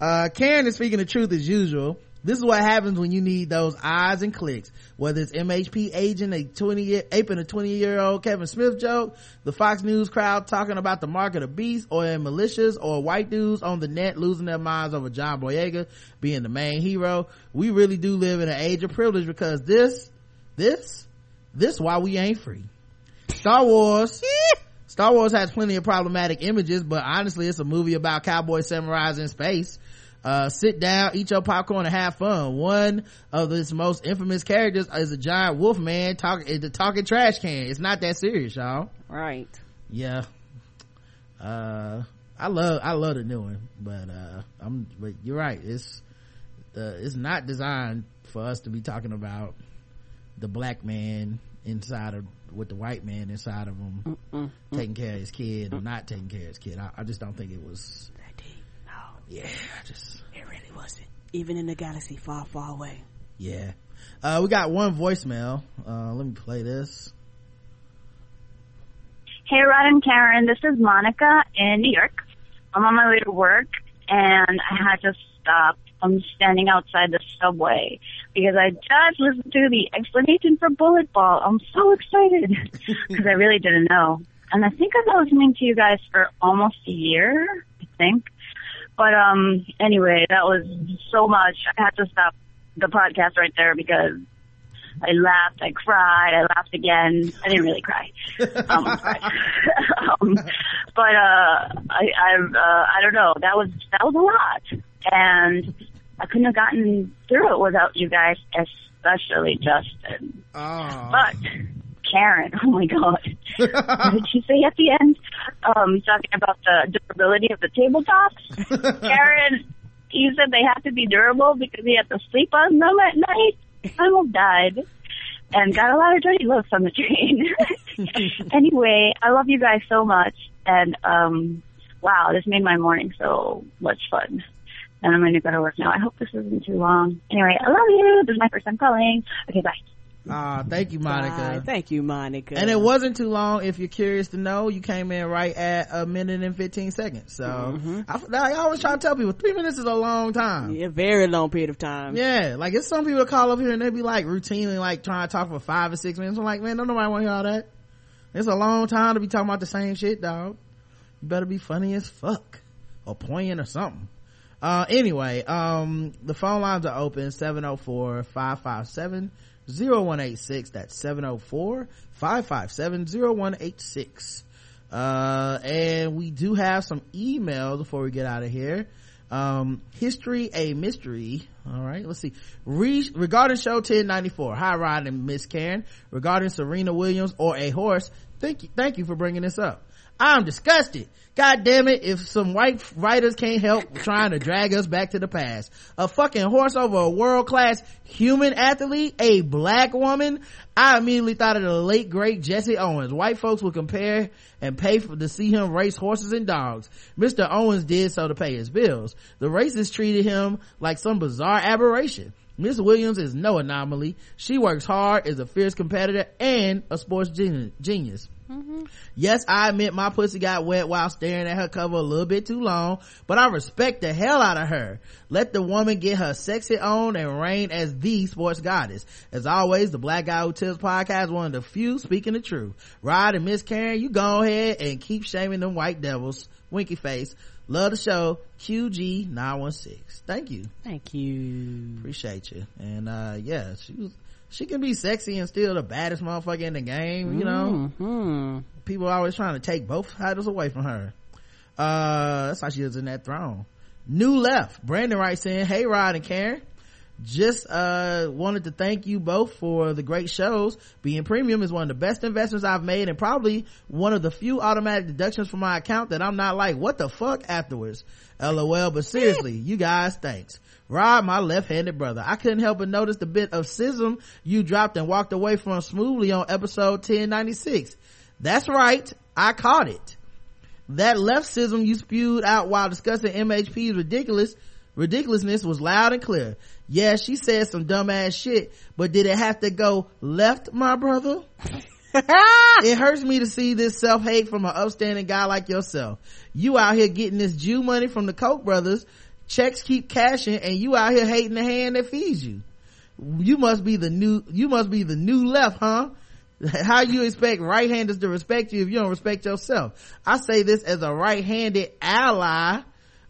uh, Karen is speaking the truth as usual. This is what happens when you need those eyes and clicks. Whether it's MHP agent, a 20 year, aping a 20 year old Kevin Smith joke, the Fox News crowd talking about the mark of the beast, or in militias, or white dudes on the net losing their minds over John Boyega being the main hero. We really do live in an age of privilege because this, this, this why we ain't free. Star Wars. Star Wars has plenty of problematic images, but honestly, it's a movie about cowboy samurais in space. Uh, sit down, eat your popcorn and have fun. One of its most infamous characters is a giant wolf man talking, the talking trash can. It's not that serious, y'all. Right. Yeah. Uh, I love, I love the new one, but, uh, I'm, but you're right. It's, uh, it's not designed for us to be talking about the black man inside of with the white man inside of him Mm, taking care of his kid or not taking care of his kid. I, I just don't think it was. That deep. No, Yeah, I just it really wasn't. Even in the galaxy far, far away. yeah. Uh, we got one voicemail. Uh, let me play this. Hey, Rod and Karen, this is Monica in New York. I'm on my way to work, and I had to stop. I'm standing outside the subway because I just listened to the explanation for Bullet Ball. I'm so excited because I really didn't know. And I think I've been listening to you guys for almost a year, I think. But um, anyway, that was so much. I had to stop the podcast right there because I laughed, I cried, I laughed again. I didn't really cry. Um, um, but uh, I I uh, I don't know. That was that was a lot, and I couldn't have gotten through it without you guys, especially Justin. Oh, But Karen, oh my god, what did she say at the end? Um, talking about the durability of the tabletops. Karen, you said they have to be durable because you have to sleep on them at night. I almost died and got a lot of dirty looks on the train. anyway, I love you guys so much, and um, wow, this made my morning so much fun. And I'm going to go to work now. I hope this isn't too long. Anyway, I love you. This is my first time calling. Okay, bye. Ah, thank you, Monica. Bye. Thank you, Monica. And it wasn't too long. If you're curious to know, you came in right at a minute and 15 seconds. So Mm-hmm. I, I always try to tell people three minutes is a long time. Yeah, very long period of time. Yeah, like it's some people call up here and they be like routinely like trying to talk for five or six minutes. I'm like, man, don't nobody want to hear all that. It's a long time to be talking about the same shit, dog. You better be funny as fuck or poignant or something. Uh, anyway, um, the phone lines are open 704-557-0186. That's 704-557-0186. Uh, and we do have some emails before we get out of here. Um history a mystery. All right let's see. Re- regarding show 1094 hi rod and miss karen. Regarding serena williams or a horse thank you thank you for bringing this up i'm disgusted god damn it if some white writers can't help trying to drag us back to the past a fucking horse over a world-class human athlete a black woman i immediately thought of the late great jesse owens white folks would compare and pay for to see him race horses and dogs. Mr. Owens did so to pay his bills. The racists treated him like some bizarre aberration. Miss Williams is no anomaly. She works hard, is a fierce competitor, and a sports geni- genius. Yes, I admit my pussy got wet while staring at her cover a little bit too long, but I respect the hell out of her. Let the woman get her sexy on and reign as the sports goddess. As always, the Black Guy Who Tells podcast one of the few speaking the truth. Rod and Miss Karen, you go ahead and keep shaming them white devils. Winky face. Love the show. QG916. Thank you. Thank you. Appreciate you. And, uh, yeah, she was, she can be sexy and still the baddest motherfucker in the game, you know? hmm people are always trying to take both titles away from her. Uh, that's how she is in that throne. New left. Brandon writes in, Hey Rod and Karen. Just, uh, wanted to thank you both for the great shows. Being premium is one of the best investments I've made and probably one of the few automatic deductions from my account that I'm not like, what the fuck afterwards. LOL, but seriously, you guys, thanks. Rod, my left-handed brother. I couldn't help but notice the bit of schism you dropped and walked away from smoothly on episode 1096. That's right. I caught it. That left schism you spewed out while discussing MHP's ridiculous, ridiculousness was loud and clear. Yeah, she said some dumbass shit, but did it have to go left, my brother? it hurts me to see this self-hate from an upstanding guy like yourself. You out here getting this Jew money from the Koch brothers, checks keep cashing, and you out here hating the hand that feeds you. You must be the new, you must be the new left, huh? How you expect right-handers to respect you if you don't respect yourself? I say this as a right-handed ally.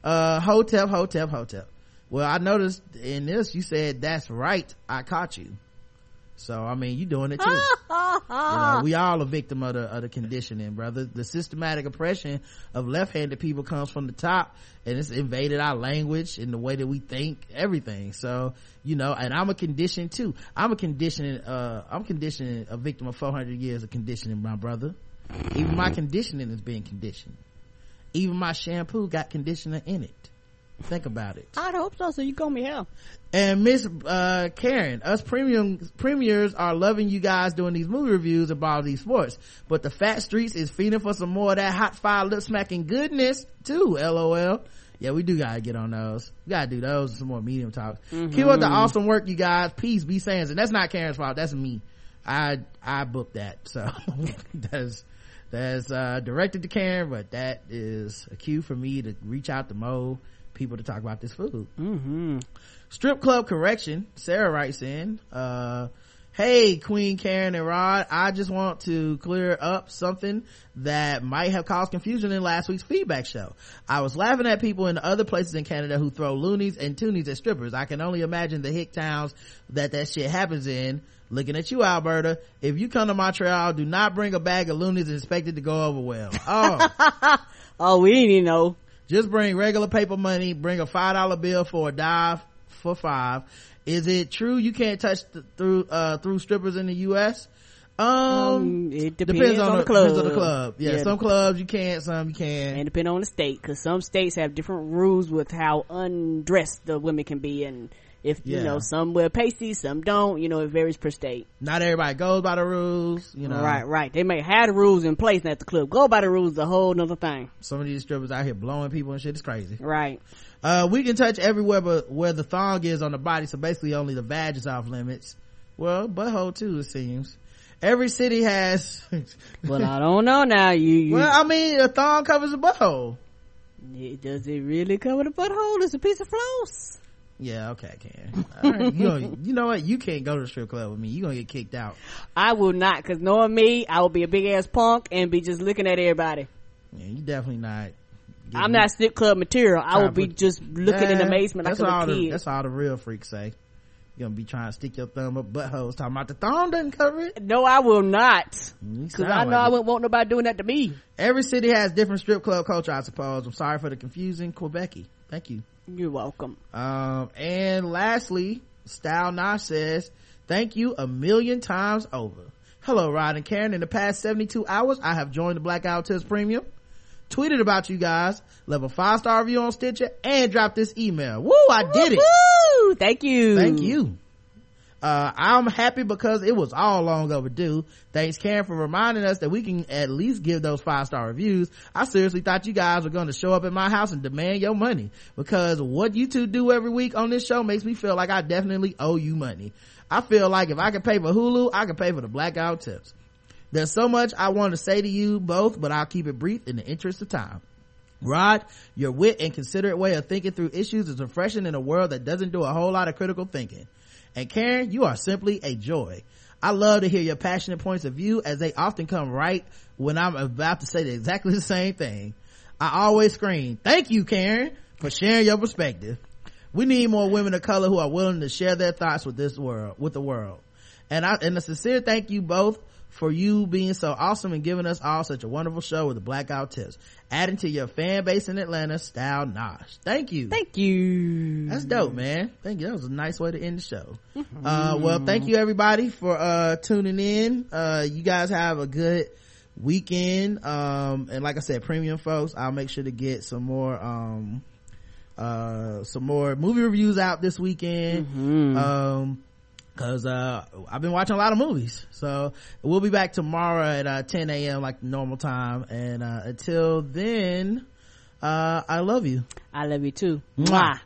Uh, hotep, hotep, hotep. Well, I noticed in this you said, that's right, I caught you. So, I mean, you doing it too. you know, we all a victim of the, of the conditioning, brother. The systematic oppression of left-handed people comes from the top and it's invaded our language and the way that we think, everything. So, you know, and I'm a condition too. I'm a conditioning, uh, I'm conditioning a victim of 400 years of conditioning, my brother. Even my conditioning is being conditioned. Even my shampoo got conditioner in it. Think about it. I'd hope so, so you call me hell. And Miss uh, Karen, us premium premiers are loving you guys doing these movie reviews about these sports, but the fat streets is feeding for some more of that hot fire lip smacking goodness too. LOL. Yeah, we do gotta get on those. We gotta do those. Some more medium talk. Keep up the awesome work, you guys. Peace. Be saying, and that's not Karen's fault. That's me. I I booked that, so that's that's uh, directed to Karen, but that is a cue for me to reach out to Mo people to talk about this food. Mm-hmm. Strip club correction. Sarah writes in, uh, Hey, Queen Karen and Rod, I just want to clear up something that might have caused confusion in last week's feedback show. I was laughing at people in other places in Canada who throw loonies and toonies at strippers. I can only imagine the hick towns that that shit happens in. Looking at you, Alberta. If you come to Montreal, do not bring a bag of loonies and expect it to go over well. Oh. Oh, we didn't even know. Just bring regular paper money. Bring a five dollar bill for a dive for five. Is it true you can't touch th- through uh through strippers in the U.S.? Um, Um, it depends, on, the, club. Depends on the club. Yeah, some clubs you can't, some you can. and depend on the state because some states have different rules with how undressed the women can be and if you know some wear pasties some don't you know it varies per state Not everybody goes by the rules. You know, right right they may have the rules in place at the club go by the rules is a whole nother thing Some of these strippers out here blowing people and shit. It's crazy. right Uh, we can touch everywhere but where the thong is on the body. So basically only the vag is off limits. well butthole too it seems every city has well i don't know now you, you well i mean a thong covers a butthole it, does it really cover the butthole it's a piece of floss yeah okay I can all right you, know, you know what you can't go to the strip club with me You're gonna get kicked out i will not because knowing me i will be a big ass punk and be just looking at everybody yeah you definitely not I'm not strip club material. I will be put, just looking in amazement like a kid. The, that's all the real freaks say. You're gonna be trying to stick your thumb up buttholes talking about the thumb doesn't cover it. No, I will not. Cause I know like I wouldn't want nobody doing that to me. Every city has different strip club culture, I suppose. I'm sorry for the confusion, Quebecy. Thank you. You're welcome. Um, and lastly, Style Nash says, thank you a million times over. Hello, Rod and Karen. In the past 72 hours, I have joined the Blackout test Premium tweeted about you guys, left a five star review on Stitcher, and dropped this email. Woo, I did it. Thank you. Thank you. Uh, I'm happy because it was all long overdue. Thanks Karen for reminding us that we can at least give those five star reviews. I seriously thought you guys were going to show up at my house and demand your money because what you two do every week on this show makes me feel like I definitely owe you money. I feel like if I can pay for Hulu, I can pay for the blackout tips. There's so much I want to say to you both, but I'll keep it brief in the interest of time. Rod, your wit and considerate way of thinking through issues is refreshing in a world that doesn't do a whole lot of critical thinking. And Karen, you are simply a joy. I love to hear your passionate points of view as they often come right when I'm about to say exactly the same thing. I always scream, thank you, Karen, for sharing your perspective. We need more women of color who are willing to share their thoughts with this world, with the world. And I, and a sincere thank you both for you being so awesome and giving us all such a wonderful show with the blackout tips. Adding to your fan base in atlanta style nosh. Thank you. Thank you. That's dope man. Thank you. That was a nice way to end the show. Mm-hmm. uh, well thank you everybody for uh, tuning in. Uh, you guys have a good weekend. Um, and like i said premium folks i'll make sure to get some more um, uh, some more movie reviews out this weekend. Mm-hmm. um, Cause, uh, I've been watching a lot of movies. So we'll be back tomorrow at, uh, 10 a.m. like normal time. And, uh, until then, uh, I love you. I love you too. Mwah. Mwah.